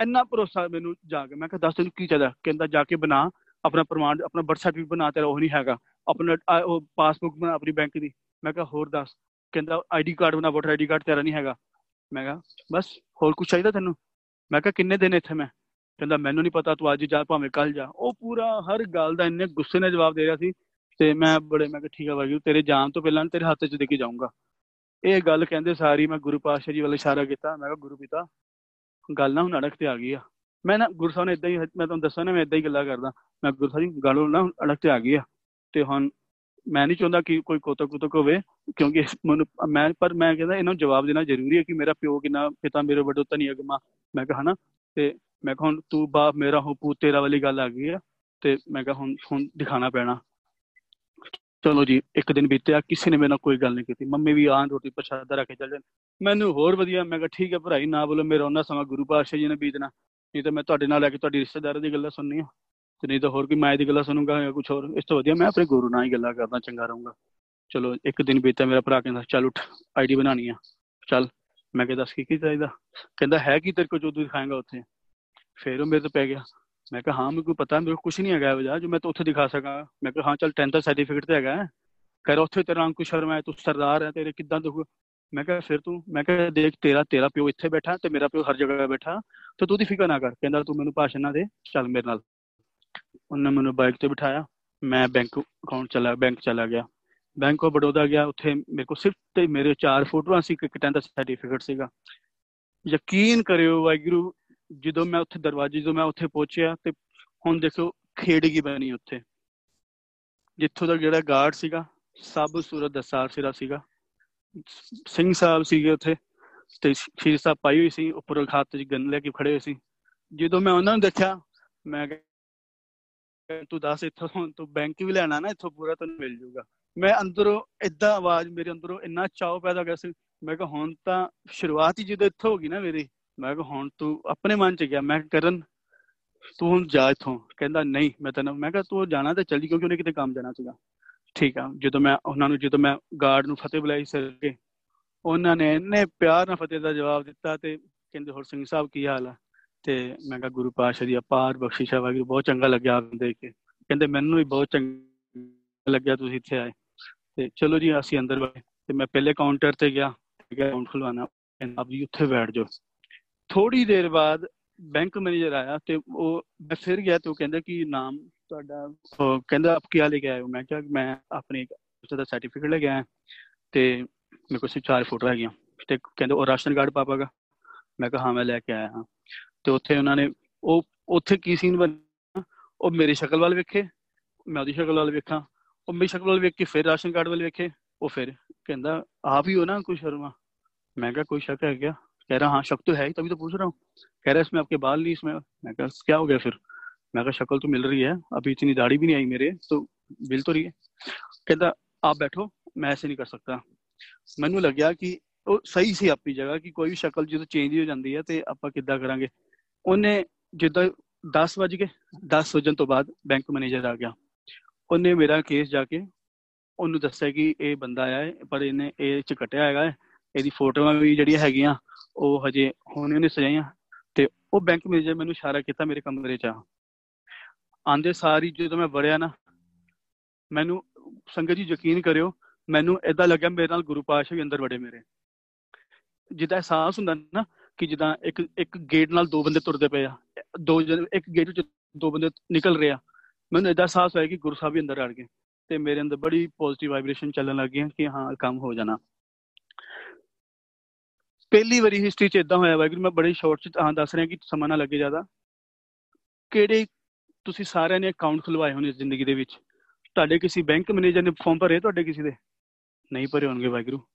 ਇੰਨਾ ਭਰੋਸਾ ਮੈਨੂੰ ਜਾ ਕੇ ਮੈਂ ਕਿਹਾ, ਦੱਸ ਤੈਨੂੰ ਕੀ ਚਾਹੀਦਾ? ਕਹਿੰਦਾ, ਜਾ ਕੇ ਬਣਾ, ਆਪਣਾ ਪ੍ਰਮਾਣ, ਆਪਣਾ ਬਰਥ ਸਰਟੀਫਿਕੇਟ ਬਣਾ ਤੇਰਾ, ਉਹ ਨਹੀਂ ਹੈਗਾ। ਆਪਣਾ ਉਹ ਪਾਸਬੁੱਕ ਬਣਾ ਆਪਣੀ ਬੈਂਕ ਦੀ। ਮੈਂ ਕਿਹਾ, ਹੋਰ ਦੱਸ। ਕਹਿੰਦਾ ਆਈਡੀ ਕਾਰਡ ਬਣਾ ਵੋਟਰ ਆਈਡੀ ਕਾਰਡ ਤੇਰਾ ਨਹੀਂ ਹੈਗਾ। ਮੈਂ ਕਿਹਾ, ਬਸ, ਹੋਰ ਕੁਝ ਚਾਹੀਦਾ ਤੈਨੂੰ? ਮੈਂ ਕਿਹਾ, ਕਿੰਨੇ ਦਿਨ ਇੱਥੇ ਮੈਂ? ਕਹਿੰਦਾ, ਮੈਨੂੰ ਨਹੀਂ ਪਤਾ, ਤੂੰ ਅੱਜ ਜਾ, ਭਾਵੇਂ ਕੱਲ ਜਾ। ਉਹ ਪੂਰਾ ਹਰ ਗੱਲ ਦਾ ਇੰਨੇ ਗੁੱਸੇ ਨਾਲ ਜਵਾਬ ਦੇ ਰਿਹਾ ਸੀ ਤੇ ਮੈਂ ਬੜੇ, ਮੈਂ ਕਿਹਾ, ਠੀਕ ਆ ਵਾਹਿਗੁਰੂ ਤੇਰੇ ਜਾਣ ਤੋਂ ਪਹਿਲਾਂ ਤੇਰੇ ਹੱਥ 'ਚ ਦੇ ਕੇ ਜਾਊਂਗਾ। ਇਹ ਗੱਲ ਕਹਿੰਦੇ ਸਾਰੀ ਮੈਂ ਗੁਰੂ ਪਾਤਸ਼ਾਹ ਜੀ ਵੱਲ ਇਸ਼ਾਰਾ ਕੀਤਾ। ਮੈਂ ਕਿਹਾ, ਗੁਰੂ ਪਿਤਾ, ਗੱਲ ਨਾ ਹੁਣ ਅੜਕ ਤੇ ਆ ਗਈ ਆ। ਮੈਂ ਨਾ ਗੁਰੂ ਸਾਹਿਬ ਨੇ ਇਦਾਂ ਹੀ, ਮੈਂ ਤੁਹਾਨੂੰ ਦੱਸਾਂ ਨਾ, ਮੈਂ ਇਦਾਂ ਹੀ ਗੱਲਾਂ ਕਰਦਾ। ਮੈਂ ਗੁਰੂ ਸਾਹਿਬ ਜੀ, ਗੱਲ ਨਾ ਅੜਕ ਤੇ ਆ ਗਈ ਆ। ਤੇ ਹੁਣ ਮੈਂ ਨਹੀਂ ਚਾਹੁੰਦਾ ਕਿ ਕੋਈ ਕੋਤਕ ਕੁਤਕ ਹੋਵੇ, ਕਿਉਂਕਿ ਮੈਨੂੰ, ਮੈਂ, ਪਰ ਮੈਂ ਕਹਿੰਦਾ ਇਹਨਾਂ ਨੂੰ ਜਵਾਬ ਦੇਣਾ ਜ਼ਰੂਰੀ ਹੈ ਕਿ ਮੇਰਾ ਪਿਓ ਕਿੰਨਾ ਪਿਤਾ ਮੇਰੇ ਵੱਡੋ ਤਾਂ ਨਹੀਂ ਅਗਮਾ ਮੈਂ ਕਹਾਂ ਨਾ ਤੇ ਮੈਂ ਕਹਾਂ ਤੂੰ ਬਾਪ ਮੇਰਾ ਹੋ ਪੂਤ ਤੇਰਾ ਵਾਲੀ ਗੱਲ ਆ ਗਈ ਆ, ਤੇ ਮੈਂ ਕਹਾਂ ਹੁਣ ਹੁਣ ਦਿਖਾਣਾ ਪੈਣਾ। ਚਲੋ ਜੀ, ਇੱਕ ਦਿਨ ਬੀਤਿਆ, ਕਿਸੇ ਨੇ ਮੇਰੇ ਨਾਲ ਕੋਈ ਗੱਲ ਨਹੀਂ ਕੀਤੀ। ਮੰਮੀ ਵੀ ਆਣ ਰੋਟੀ ਪ੍ਰਸ਼ਾਦਾ ਰੱਖ ਕੇ ਚੱਲ ਜਾਣ ਮੈਨੂੰ ਹੋਰ ਵਧੀਆ, ਮੈਂ ਕਿਹਾ ਠੀਕ ਹੈ ਭਰਾਈ, ਨਾ ਬੋਲੋ, ਮੇਰਾ ਉਹਨਾਂ ਸਮਾਂ ਗੁਰੂ ਪਾਤਸ਼ਾਹ ਜੀ ਨੇ ਬੀਤਣਾ। ਨਹੀਂ ਤਾਂ ਮੈਂ ਤੁਹਾਡੇ ਨਾਲ ਲੈ ਕੇ ਤੁਹਾਡੀ ਰਿਸ਼ਤੇਦਾਰਾਂ ਦੀ ਗੱਲਾਂ ਸੁਣਨੀਆਂ। ਤੇ ਨਹੀਂ ਤਾਂ ਹੋਰ ਕੋਈ ਮੈਂ ਦੀ ਗੱਲਾਂ ਸੁਣੂਗਾ ਜਾਂ ਕੁਝ ਹੋਰ। ਇਸ ਤੋਂ ਵਧੀਆ ਮੈਂ ਆਪਣੇ ਗੁਰੂ ਨਾਲ ਹੀ ਗੱਲਾਂ ਕਰਦਾ, ਚੰਗਾ ਰਹੂੰਗਾ। ਚਲੋ, ਇੱਕ ਦਿਨ ਬੀਤਿਆ ਮੇਰਾ ਭਰਾ ਕਹਿੰਦਾ, ਚੱਲ ਉੱਠ ਆਈਡੀ ਬਣਾਣੀ ਆ। ਚੱਲ, ਮੈਂ ਕਿਹਾ, ਦੱਸ ਕੀ ਕੀ ਚਾਹੀਦਾ ਕਹਿੰਦਾ, ਹੈ ਕੀ ਤੇਰੇ ਕੋ ਜੋ ਤੂੰ ਦਿਖਾਏਗਾ ਉੱਥੇ? ਫੇਰ ਉਹ ਮੇਰੇ ਤੋਂ ਪੈ ਗਿਆ। ਮੈਂ ਕਿਹਾ, ਹਾਂ, ਮੈਨੂੰ ਪਤਾ, ਮੇਰੇ ਕੋਲ ਕੁਝ ਨਹੀਂ ਹੈਗਾ ਵਜਾ ਜੋ ਮੈਂ ਤਾਂ ਉੱਥੇ ਦਿਖਾ ਸਕਾਂ। ਮੈਂ ਕਿਹਾ, ਹਾਂ, ਚੱਲ 10th ਦਾ ਸਰਟੀਫਿਕੇਟ ਤੇ ਹੈਗਾ ਕਰ ਉੱਥੇ ਤੇਰਾ ਅੰਕੁਸ਼ ਸ਼ਰਮਾ ਹੈ ਤੂੰ ਸਰਦਾਰ ਹੈ, ਤੇਰੇ ਕਿੱਦਾਂ ਦੁੱਖ ਮੈਂ ਕਿਹਾ, ਫਿਰ ਤੂੰ, ਮੈਂ ਕਿਹਾ, ਦੇਖ, ਤੇਰਾ ਤੇਰਾ ਪਿਓ ਇੱਥੇ ਬੈਠਾ ਤੇ ਮੇਰਾ ਪਿਓ ਹਰ ਜਗ੍ਹਾ ਬੈਠਾ। ਤੇ ਤੂੰ ਦੀ ਫਿਕਰ ਨਾ ਕਰ, ਕਹਿੰਦਾ, ਤੂੰ ਮੈਨੂੰ ਭਾਸ਼ਣ ਨਾ ਦੇ, ਚੱਲ ਮੇਰੇ ਨਾਲ। ਉਹਨੇ ਮੈਨੂੰ ਬਾਈਕ ਤੇ ਬਿਠਾਇਆ। ਮੈਂ ਬੈਂਕ ਅਕਾਊਂਟ ਚਲਾ ਬੈਂਕ ਚਲਾ ਗਿਆ। ਬੈਂਕ ਆਫ ਬੜੌਦਾ ਗਿਆ। ਉੱਥੇ ਮੇਰੇ ਕੋਲ ਸਿਰਫ ਤੇ ਮੇਰੇ ਚਾਰ ਫੋਟੋਆਂ ਸੀ। ਇੱਕ ਟੈਂਥ ਦਾ ਸਰਟੀਫਿਕੇਟ ਸੀਗਾ। ਯਕੀਨ ਕਰਿਓ ਵਾਹਿਗੁਰੂ, ਜਦੋਂ ਮੈਂ ਉੱਥੇ ਦਰਵਾਜ਼ੇ, ਜਦੋਂ ਮੈਂ ਉੱਥੇ ਪਹੁੰਚਿਆ ਤੇ ਹੁਣ ਦੇਖੋ ਖੇਡ ਗਈ ਬਣੀ ਉੱਥੇ। ਜਿੱਥੋਂ ਦਾ ਜਿਹੜਾ ਗਾਰਡ ਸੀਗਾ, ਸਭ ਸੂਰਤ ਦਸਾਰ ਸਿਰਾ ਸੀਗਾ। ਸਿੰਘ ਸਾਹਿਬ ਸੀਗੇ ਉੱਥੇ ਤੇ ਸ਼ੀਰ ਸਾਹਿਬ ਪਾਈ ਹੋਈ ਸੀ। ਉੱਪਰ ਖਾਤ 'ਚ ਗੰਨ ਲੈ ਕੇ ਖੜੇ ਹੋਏ ਸੀ। ਜਦੋਂ ਮੈਂ ਉਹਨਾਂ ਨੂੰ ਦੇਖਿਆ, ਮੈਂ ਤੂੰ ਦੱਸ ਇੱਥੋਂ ਤੂੰ ਬੈਂਕ ਵੀ ਲੈਣਾ ਨਾ, ਇੱਥੋਂ ਪੂਰਾ ਤੈਨੂੰ ਮਿਲ ਜਾਊਗਾ। ਮੈਂ ਅੰਦਰੋਂ ਇਦਾਂ ਆਵਾਜ਼, ਮੇਰੇ ਅੰਦਰੋਂ ਇੰਨਾ ਚਾਅ ਪੈਦਾ ਗਿਆ ਸੀ। ਮੈਂ ਕਿਹਾ, ਹੁਣ ਤਾਂ ਸ਼ੁਰੂਆਤ ਹੀ ਜਦੋਂ ਇੱਥੋਂ ਹੋ ਗਈ ਨਾ ਮੇਰੀ, ਮੈਂ ਕਿਹਾ, ਹੁਣ ਤੂੰ ਆਪਣੇ ਮਨ 'ਚ ਗਿਆ। ਮੈਂ ਕਰਨ, ਤੂੰ ਹੁਣ ਜਾ ਇੱਥੋਂ। ਕਹਿੰਦਾ, ਨਹੀਂ, ਮੈਂ ਤੈਨੂੰ, ਮੈਂ ਕਿਹਾ, ਤੂੰ ਜਾਣਾ ਤੇ ਚੱਲੀ ਕਿਉਂਕਿ ਉਹਨੇ ਕਿਤੇ ਕੰਮ ਜਾਣਾ ਸੀਗਾ। ਠੀਕ ਆ, ਜਦੋਂ ਮੈਂ, ਉਹਨਾਂ ਨੂੰ, ਜਦੋਂ ਮੈਂ ਗਾਰਡ ਨੂੰ ਫਤਿਹ ਬੁਲਾਈ ਸਿਰ ਕੇ ਉਹਨਾਂ ਨੇ ਇੰਨੇ ਪਿਆਰ ਨਾਲ ਫਤਿਹ ਦਾ ਜਵਾਬ ਦਿੱਤਾ ਤੇ ਕਹਿੰਦੇ, ਹੋਰ ਸਿੰਘ ਸਾਹਿਬ ਕੀ ਹਾਲ ਆ? ਤੇ ਮੈਂ ਕਿਹਾ ਗੁਰੂ ਪਾਤਸ਼ਾਹ ਦੀ ਅਪਾਰ ਬਖਸ਼ਿਸ਼ ਹੈ ਵਾਹਿਗੁਰੂ ਬਹੁਤ ਚੰਗਾ ਲੱਗਿਆ ਆਪ ਦੇਖ ਕੇ। ਕਹਿੰਦੇ ਮੈਨੂੰ ਵੀ ਬਹੁਤ ਚੰਗਾ ਲੱਗਿਆ ਤੁਸੀਂ ਇੱਥੇ ਆਏ। ਤੇ ਚਲੋ ਜੀ, ਅਸੀਂ ਅੰਦਰ ਗਏ ਤੇ ਮੈਂ ਪਹਿਲੇ ਕਾਊਂਟਰ ਤੇ ਗਿਆ ਅਕਾਊਂਟ ਖੁਲਵਾਣਾ ਆਪ ਜੀ ਉੱਥੇ ਬੈਠ ਜਾਓ। ਥੋੜੀ ਦੇਰ ਬਾਅਦ ਬੈਂਕ ਮੈਨੇਜਰ ਆਇਆ ਤੇ ਉਹ ਮੈਂ ਫਿਰ ਗਿਆ ਤੇ ਉਹ ਕਹਿੰਦਾ ਕਿ ਨਾਮ ਤੁਹਾਡਾ, ਉਹ ਕਹਿੰਦਾ ਆਪ ਕੀ ਲੈ ਕੇ ਆਏ ਹੋ? ਮੈਂ ਕਿਹਾ ਮੈਂ ਆਪਣੇ ਉਸ ਦਾ ਸਰਟੀਫਿਕੇਟ ਲੈ ਕੇ ਆਇਆ। ਤੇ ਮੇਰੇ ਕੋਲ ਸਿਰਫ ਚਾਰ ਫੋਟੋ ਹੈਗੀਆਂ। ਤੇ ਕਹਿੰਦੇ ਉਹ ਰਾਸ਼ਨ ਕਾਰਡ ਪਾਪਾਗਾ ਮੈਂ ਕਿਹਾ ਹਾਂ, ਮੈਂ ਲੈ ਕੇ ਆਇਆ ਹਾਂ। ਤੇ ਉੱਥੇ ਉਹਨਾਂ ਨੇ ਉਹ ਉੱਥੇ ਕੀ ਸੀਨ ਬਣਿਆ ਉਹ ਮੇਰੀ ਸ਼ਕਲ ਵੱਲ ਵੇਖੇ ਮੈਂ ਉਹਦੀ ਸ਼ਕਲ ਵੱਲ ਵੇਖਾਂ ਉਹ ਮੇਰੀ ਸ਼ਕਲ ਵੱਲ ਵੇਖ ਕੇ ਫਿਰ ਰਾਸ਼ਨ ਕਾਰਡ ਵੱਲ ਵੇਖੇ ਉਹ ਫਿਰ ਕਹਿੰਦਾ ਆਪ ਹੀ ਹੋ ਨਾ ਕੁਛ ਸ਼ਰਮਾ मैं क्या कोई शक है क्या कह रहा हाँ शक तो है ही तभी तो पूछ रहा हूँ कह रहा है इसमें आपके बाल नहीं इसमें मैं कहा क्या हो गया फिर मैं कहा शक्ल तो मिल रही है अभी इतनी दाढ़ी भी नहीं आई मेरे तो मिल तो रही है कहता आप बैठो मैं ऐसे नहीं कर सकता ਮੈਨੂੰ ਲੱਗਿਆ ਕਿ ਉਹ ਸਹੀ ਸੀ ਆਪਣੀ ਜਗ੍ਹਾ ਕਿ ਕੋਈ ਵੀ ਸ਼ਕਲ ਜਦੋਂ ਚੇਂਜ ਹੋ ਜਾਂਦੀ ਹੈ ਤੇ ਆਪਾਂ ਕਿੱਦਾਂ ਕਰਾਂਗੇ ਉਹਨੇ ਜਿੱਦਾਂ 10 ਵਜੇ 10 ਵਜਣ ਤੋਂ ਬਾਅਦ ਬੈਂਕ ਮੈਨੇਜਰ ਆ ਗਿਆ। ਉਹਨੇ ਮੇਰਾ ਕੇਸ ਜਾ ਕੇ ਉਹਨੂੰ ਦੱਸਿਆ ਕਿ ਇਹ ਬੰਦਾ ਆਇਆ ਹੈ, ਪਰ ਇਹਨੇ ਇਹ ਚ ਕਟਿਆ ਹੈਗਾ ਇਹਦੀ ਫੋਟੋਆਂ ਵੀ ਜਿਹੜੀਆਂ ਹੈਗੀਆਂ, ਉਹ ਹਜੇ ਹੁਣ ਉਹਨੇ ਸਜਾਈਆਂ। ਤੇ ਉਹ ਬੈਂਕ ਮੈਨੇਜਰ ਮੈਨੂੰ ਇਸ਼ਾਰਾ ਕੀਤਾ ਮੇਰੇ ਕਮਰੇ 'ਚ ਆਂਦੇ ਸਾਰੀ ਜਦੋਂ ਮੈਂ ਵੜਿਆ ਨਾ, ਮੈਨੂੰ ਸੰਗਤ ਜੀ ਯਕੀਨ ਕਰਿਓ, ਮੈਨੂੰ ਇਦਾਂ ਲੱਗਿਆ ਮੇਰੇ ਨਾਲ ਗੁਰੂ ਪਾਤਸ਼ਾਹ ਵੀ ਅੰਦਰ ਵੜੇ ਮੇਰੇ। ਜਿੱਦਾਂ ਅਹਿਸਾਸ ਹੁੰਦਾ ਨਾ ਕਿ ਜਿੱਦਾਂ ਇੱਕ ਇੱਕ ਗੇਟ ਨਾਲ ਦੋ ਬੰਦੇ ਤੁਰਦੇ ਪਏ ਆ। ਦੋ ਇੱਕ ਗੇਟ ਵਿੱਚ ਦੋ ਬੰਦੇ ਨਿਕਲ ਰਹੇ ਆ। ਮੈਨੂੰ ਇਦਾਂ ਸਾਹਸ ਹੋਇਆ ਕਿ ਗੁਰੂ ਸਾਹਿਬ ਵੀ ਅੰਦਰ ਆ ਗਏ। ਤੇ ਮੇਰੇ ਅੰਦਰ ਬੜੀ ਪੋਜ਼ਿਟਿਵ ਵਾਈਬ੍ਰੇਸ਼ਨ ਚੱਲਣ ਲੱਗ ਗਈ ਕਿ ਹਾਂ, ਕੰਮ ਹੋ ਜਾਣਾ। ਪਹਿਲੀ ਵਾਰੀ ਹਿਸਟਰੀ ਚ ਇਦਾਂ ਹੋਇਆ, ਵਾਹਿਗੁਰੂ, ਮੈਂ ਬੜੇ ਸ਼ਾਰਟ ਚ ਹਾਂ ਦੱਸ ਰਿਹਾ ਕਿ ਸਮਾਂ ਨਾ ਲੱਗੇ ਜ਼ਿਆਦਾ। ਕਿਹੜੇ ਤੁਸੀਂ ਸਾਰਿਆਂ ਨੇ ਅਕਾਊਂਟ ਖੁਲਵਾਏ ਹੋਣੇ ਜ਼ਿੰਦਗੀ ਦੇ ਵਿੱਚ? ਤੁਹਾਡੇ ਕਿਸੇ ਬੈਂਕ ਮੈਨੇਜਰ ਨੇ ਫਾਰਮ ਭਰੇ ਤੁਹਾਡੇ ਕਿਸੇ ਦੇ? ਨਹੀਂ ਭਰੇ ਹੋਣਗੇ ਵਾਹਿਗੁਰੂ। ਉਹ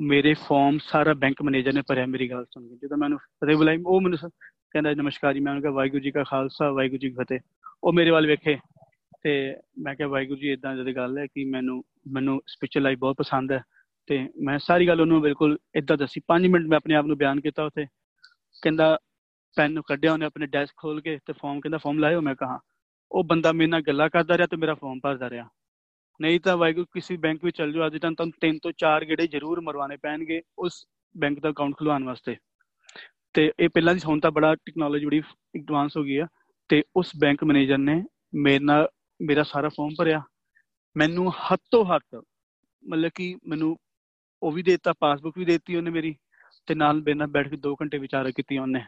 ਮੇਰੇ ਫਾਰਮ ਸਾਰਾ ਬੈਂਕ ਮੈਨੇਜਰ ਨੇ ਭਰਿਆ, ਮੇਰੀ ਗੱਲ ਸੁਣ ਕੇ। ਜਦੋਂ ਮੈਨੂੰ ਫਤਿਹ ਬੁਲਾਈ, ਉਹ ਮੈਨੂੰ ਕਹਿੰਦਾ ਨਮਸਕਾਰ ਜੀ, ਮੈਂ ਉਹਨੂੰ ਕਿਹਾ, ਵਾਹਿਗੁਰੂ ਜੀ ਕਾ ਖਾਲਸਾ, ਵਾਹਿਗੁਰੂ ਜੀ ਕੀ ਫਤਿਹ। ਉਹ ਮੇਰੇ ਵੱਲ ਵੇਖੇ ਤੇ ਮੈਂ ਕਿਹਾ, ਵਾਹਿਗੁਰੂ ਜੀ ਇਦਾਂ ਦੀ ਗੱਲ ਹੈ ਕਿ ਮੈਨੂੰ ਮੈਨੂੰ ਸਪਿਰਚੁਅਲ ਲਾਈਫ ਬਹੁਤ ਪਸੰਦ ਹੈ। ਤੇ ਮੈਂ ਸਾਰੀ ਗੱਲ ਉਹਨੂੰ ਬਿਲਕੁਲ ਇਦਾਂ ਦੱਸੀ। 5 ਮਿੰਟ ਮੈਂ ਆਪਣੇ ਆਪ ਨੂੰ ਬਿਆਨ ਕੀਤਾ ਉੱਥੇ। ਕਹਿੰਦਾ ਪੈਨ ਨੂੰ ਕੱਢਿਆ ਉਹਨੇ ਆਪਣੇ ਡੈਸਕ ਖੋਲ ਕੇ ਤੇ ਫਾਰਮ ਕਹਿੰਦਾ ਫਾਰਮ ਲਾਇਓ? ਮੈਂ ਕਹਾ ਉਹ ਬੰਦਾ ਮੇਰੇ ਨਾਲ ਗੱਲਾਂ ਕਰਦਾ ਰਿਹਾ ਤੇ ਮੇਰਾ ਫਾਰਮ ਭਰਦਾ ਰਿਹਾ। ਨਹੀਂ ਤਾਂ ਵਾਹਿਗੁਰੂ, ਕਿਸੇ ਬੈਂਕ ਵਿੱਚ ਚੱਲ ਜਾਓ, ਅੱਜ ਤਾਂ ਤੁਹਾਨੂੰ ਤਿੰਨ ਤੋਂ ਚਾਰ ਗੇੜੇ ਜ਼ਰੂਰ ਮਰਵਾਣੇ ਪੈਣਗੇ ਉਸ ਬੈਂਕ ਦਾ ਅਕਾਊਂਟ ਖੁਲਵਾਉਣ ਵਾਸਤੇ। ਤੇ ਇਹ ਪਹਿਲਾਂ ਦੀ ਹੁਣ ਤਾਂ ਬੜਾ ਟੈਕਨੋਲੋਜੀ ਬੜੀ ਐਡਵਾਂਸ ਹੋ ਗਈ ਆ, ਤੇ ਉਸ ਬੈਂਕ ਮੈਨੇਜਰ ਨੇ ਮੇਰੇ ਨਾਲ ਮੇਰਾ ਸਾਰਾ ਫਾਰਮ ਭਰਿਆ। ਮੈਨੂੰ ਹੱਥੋਂ ਹੱਥ ਮਤਲਬ ਕਿ ਮੈਨੂੰ ਉਹ ਵੀ ਦੇਤਾ ਪਾਸਬੁੱਕ ਵੀ ਦੇਤੀ ਉਹਨੇ ਮੇਰੀ, ਤੇ ਨਾਲ ਬੇਨਾ ਬੈਠ ਕੇ 2 ਘੰਟੇ ਵਿਚਾਰ ਕੀਤੀ ਉਹਨੇ।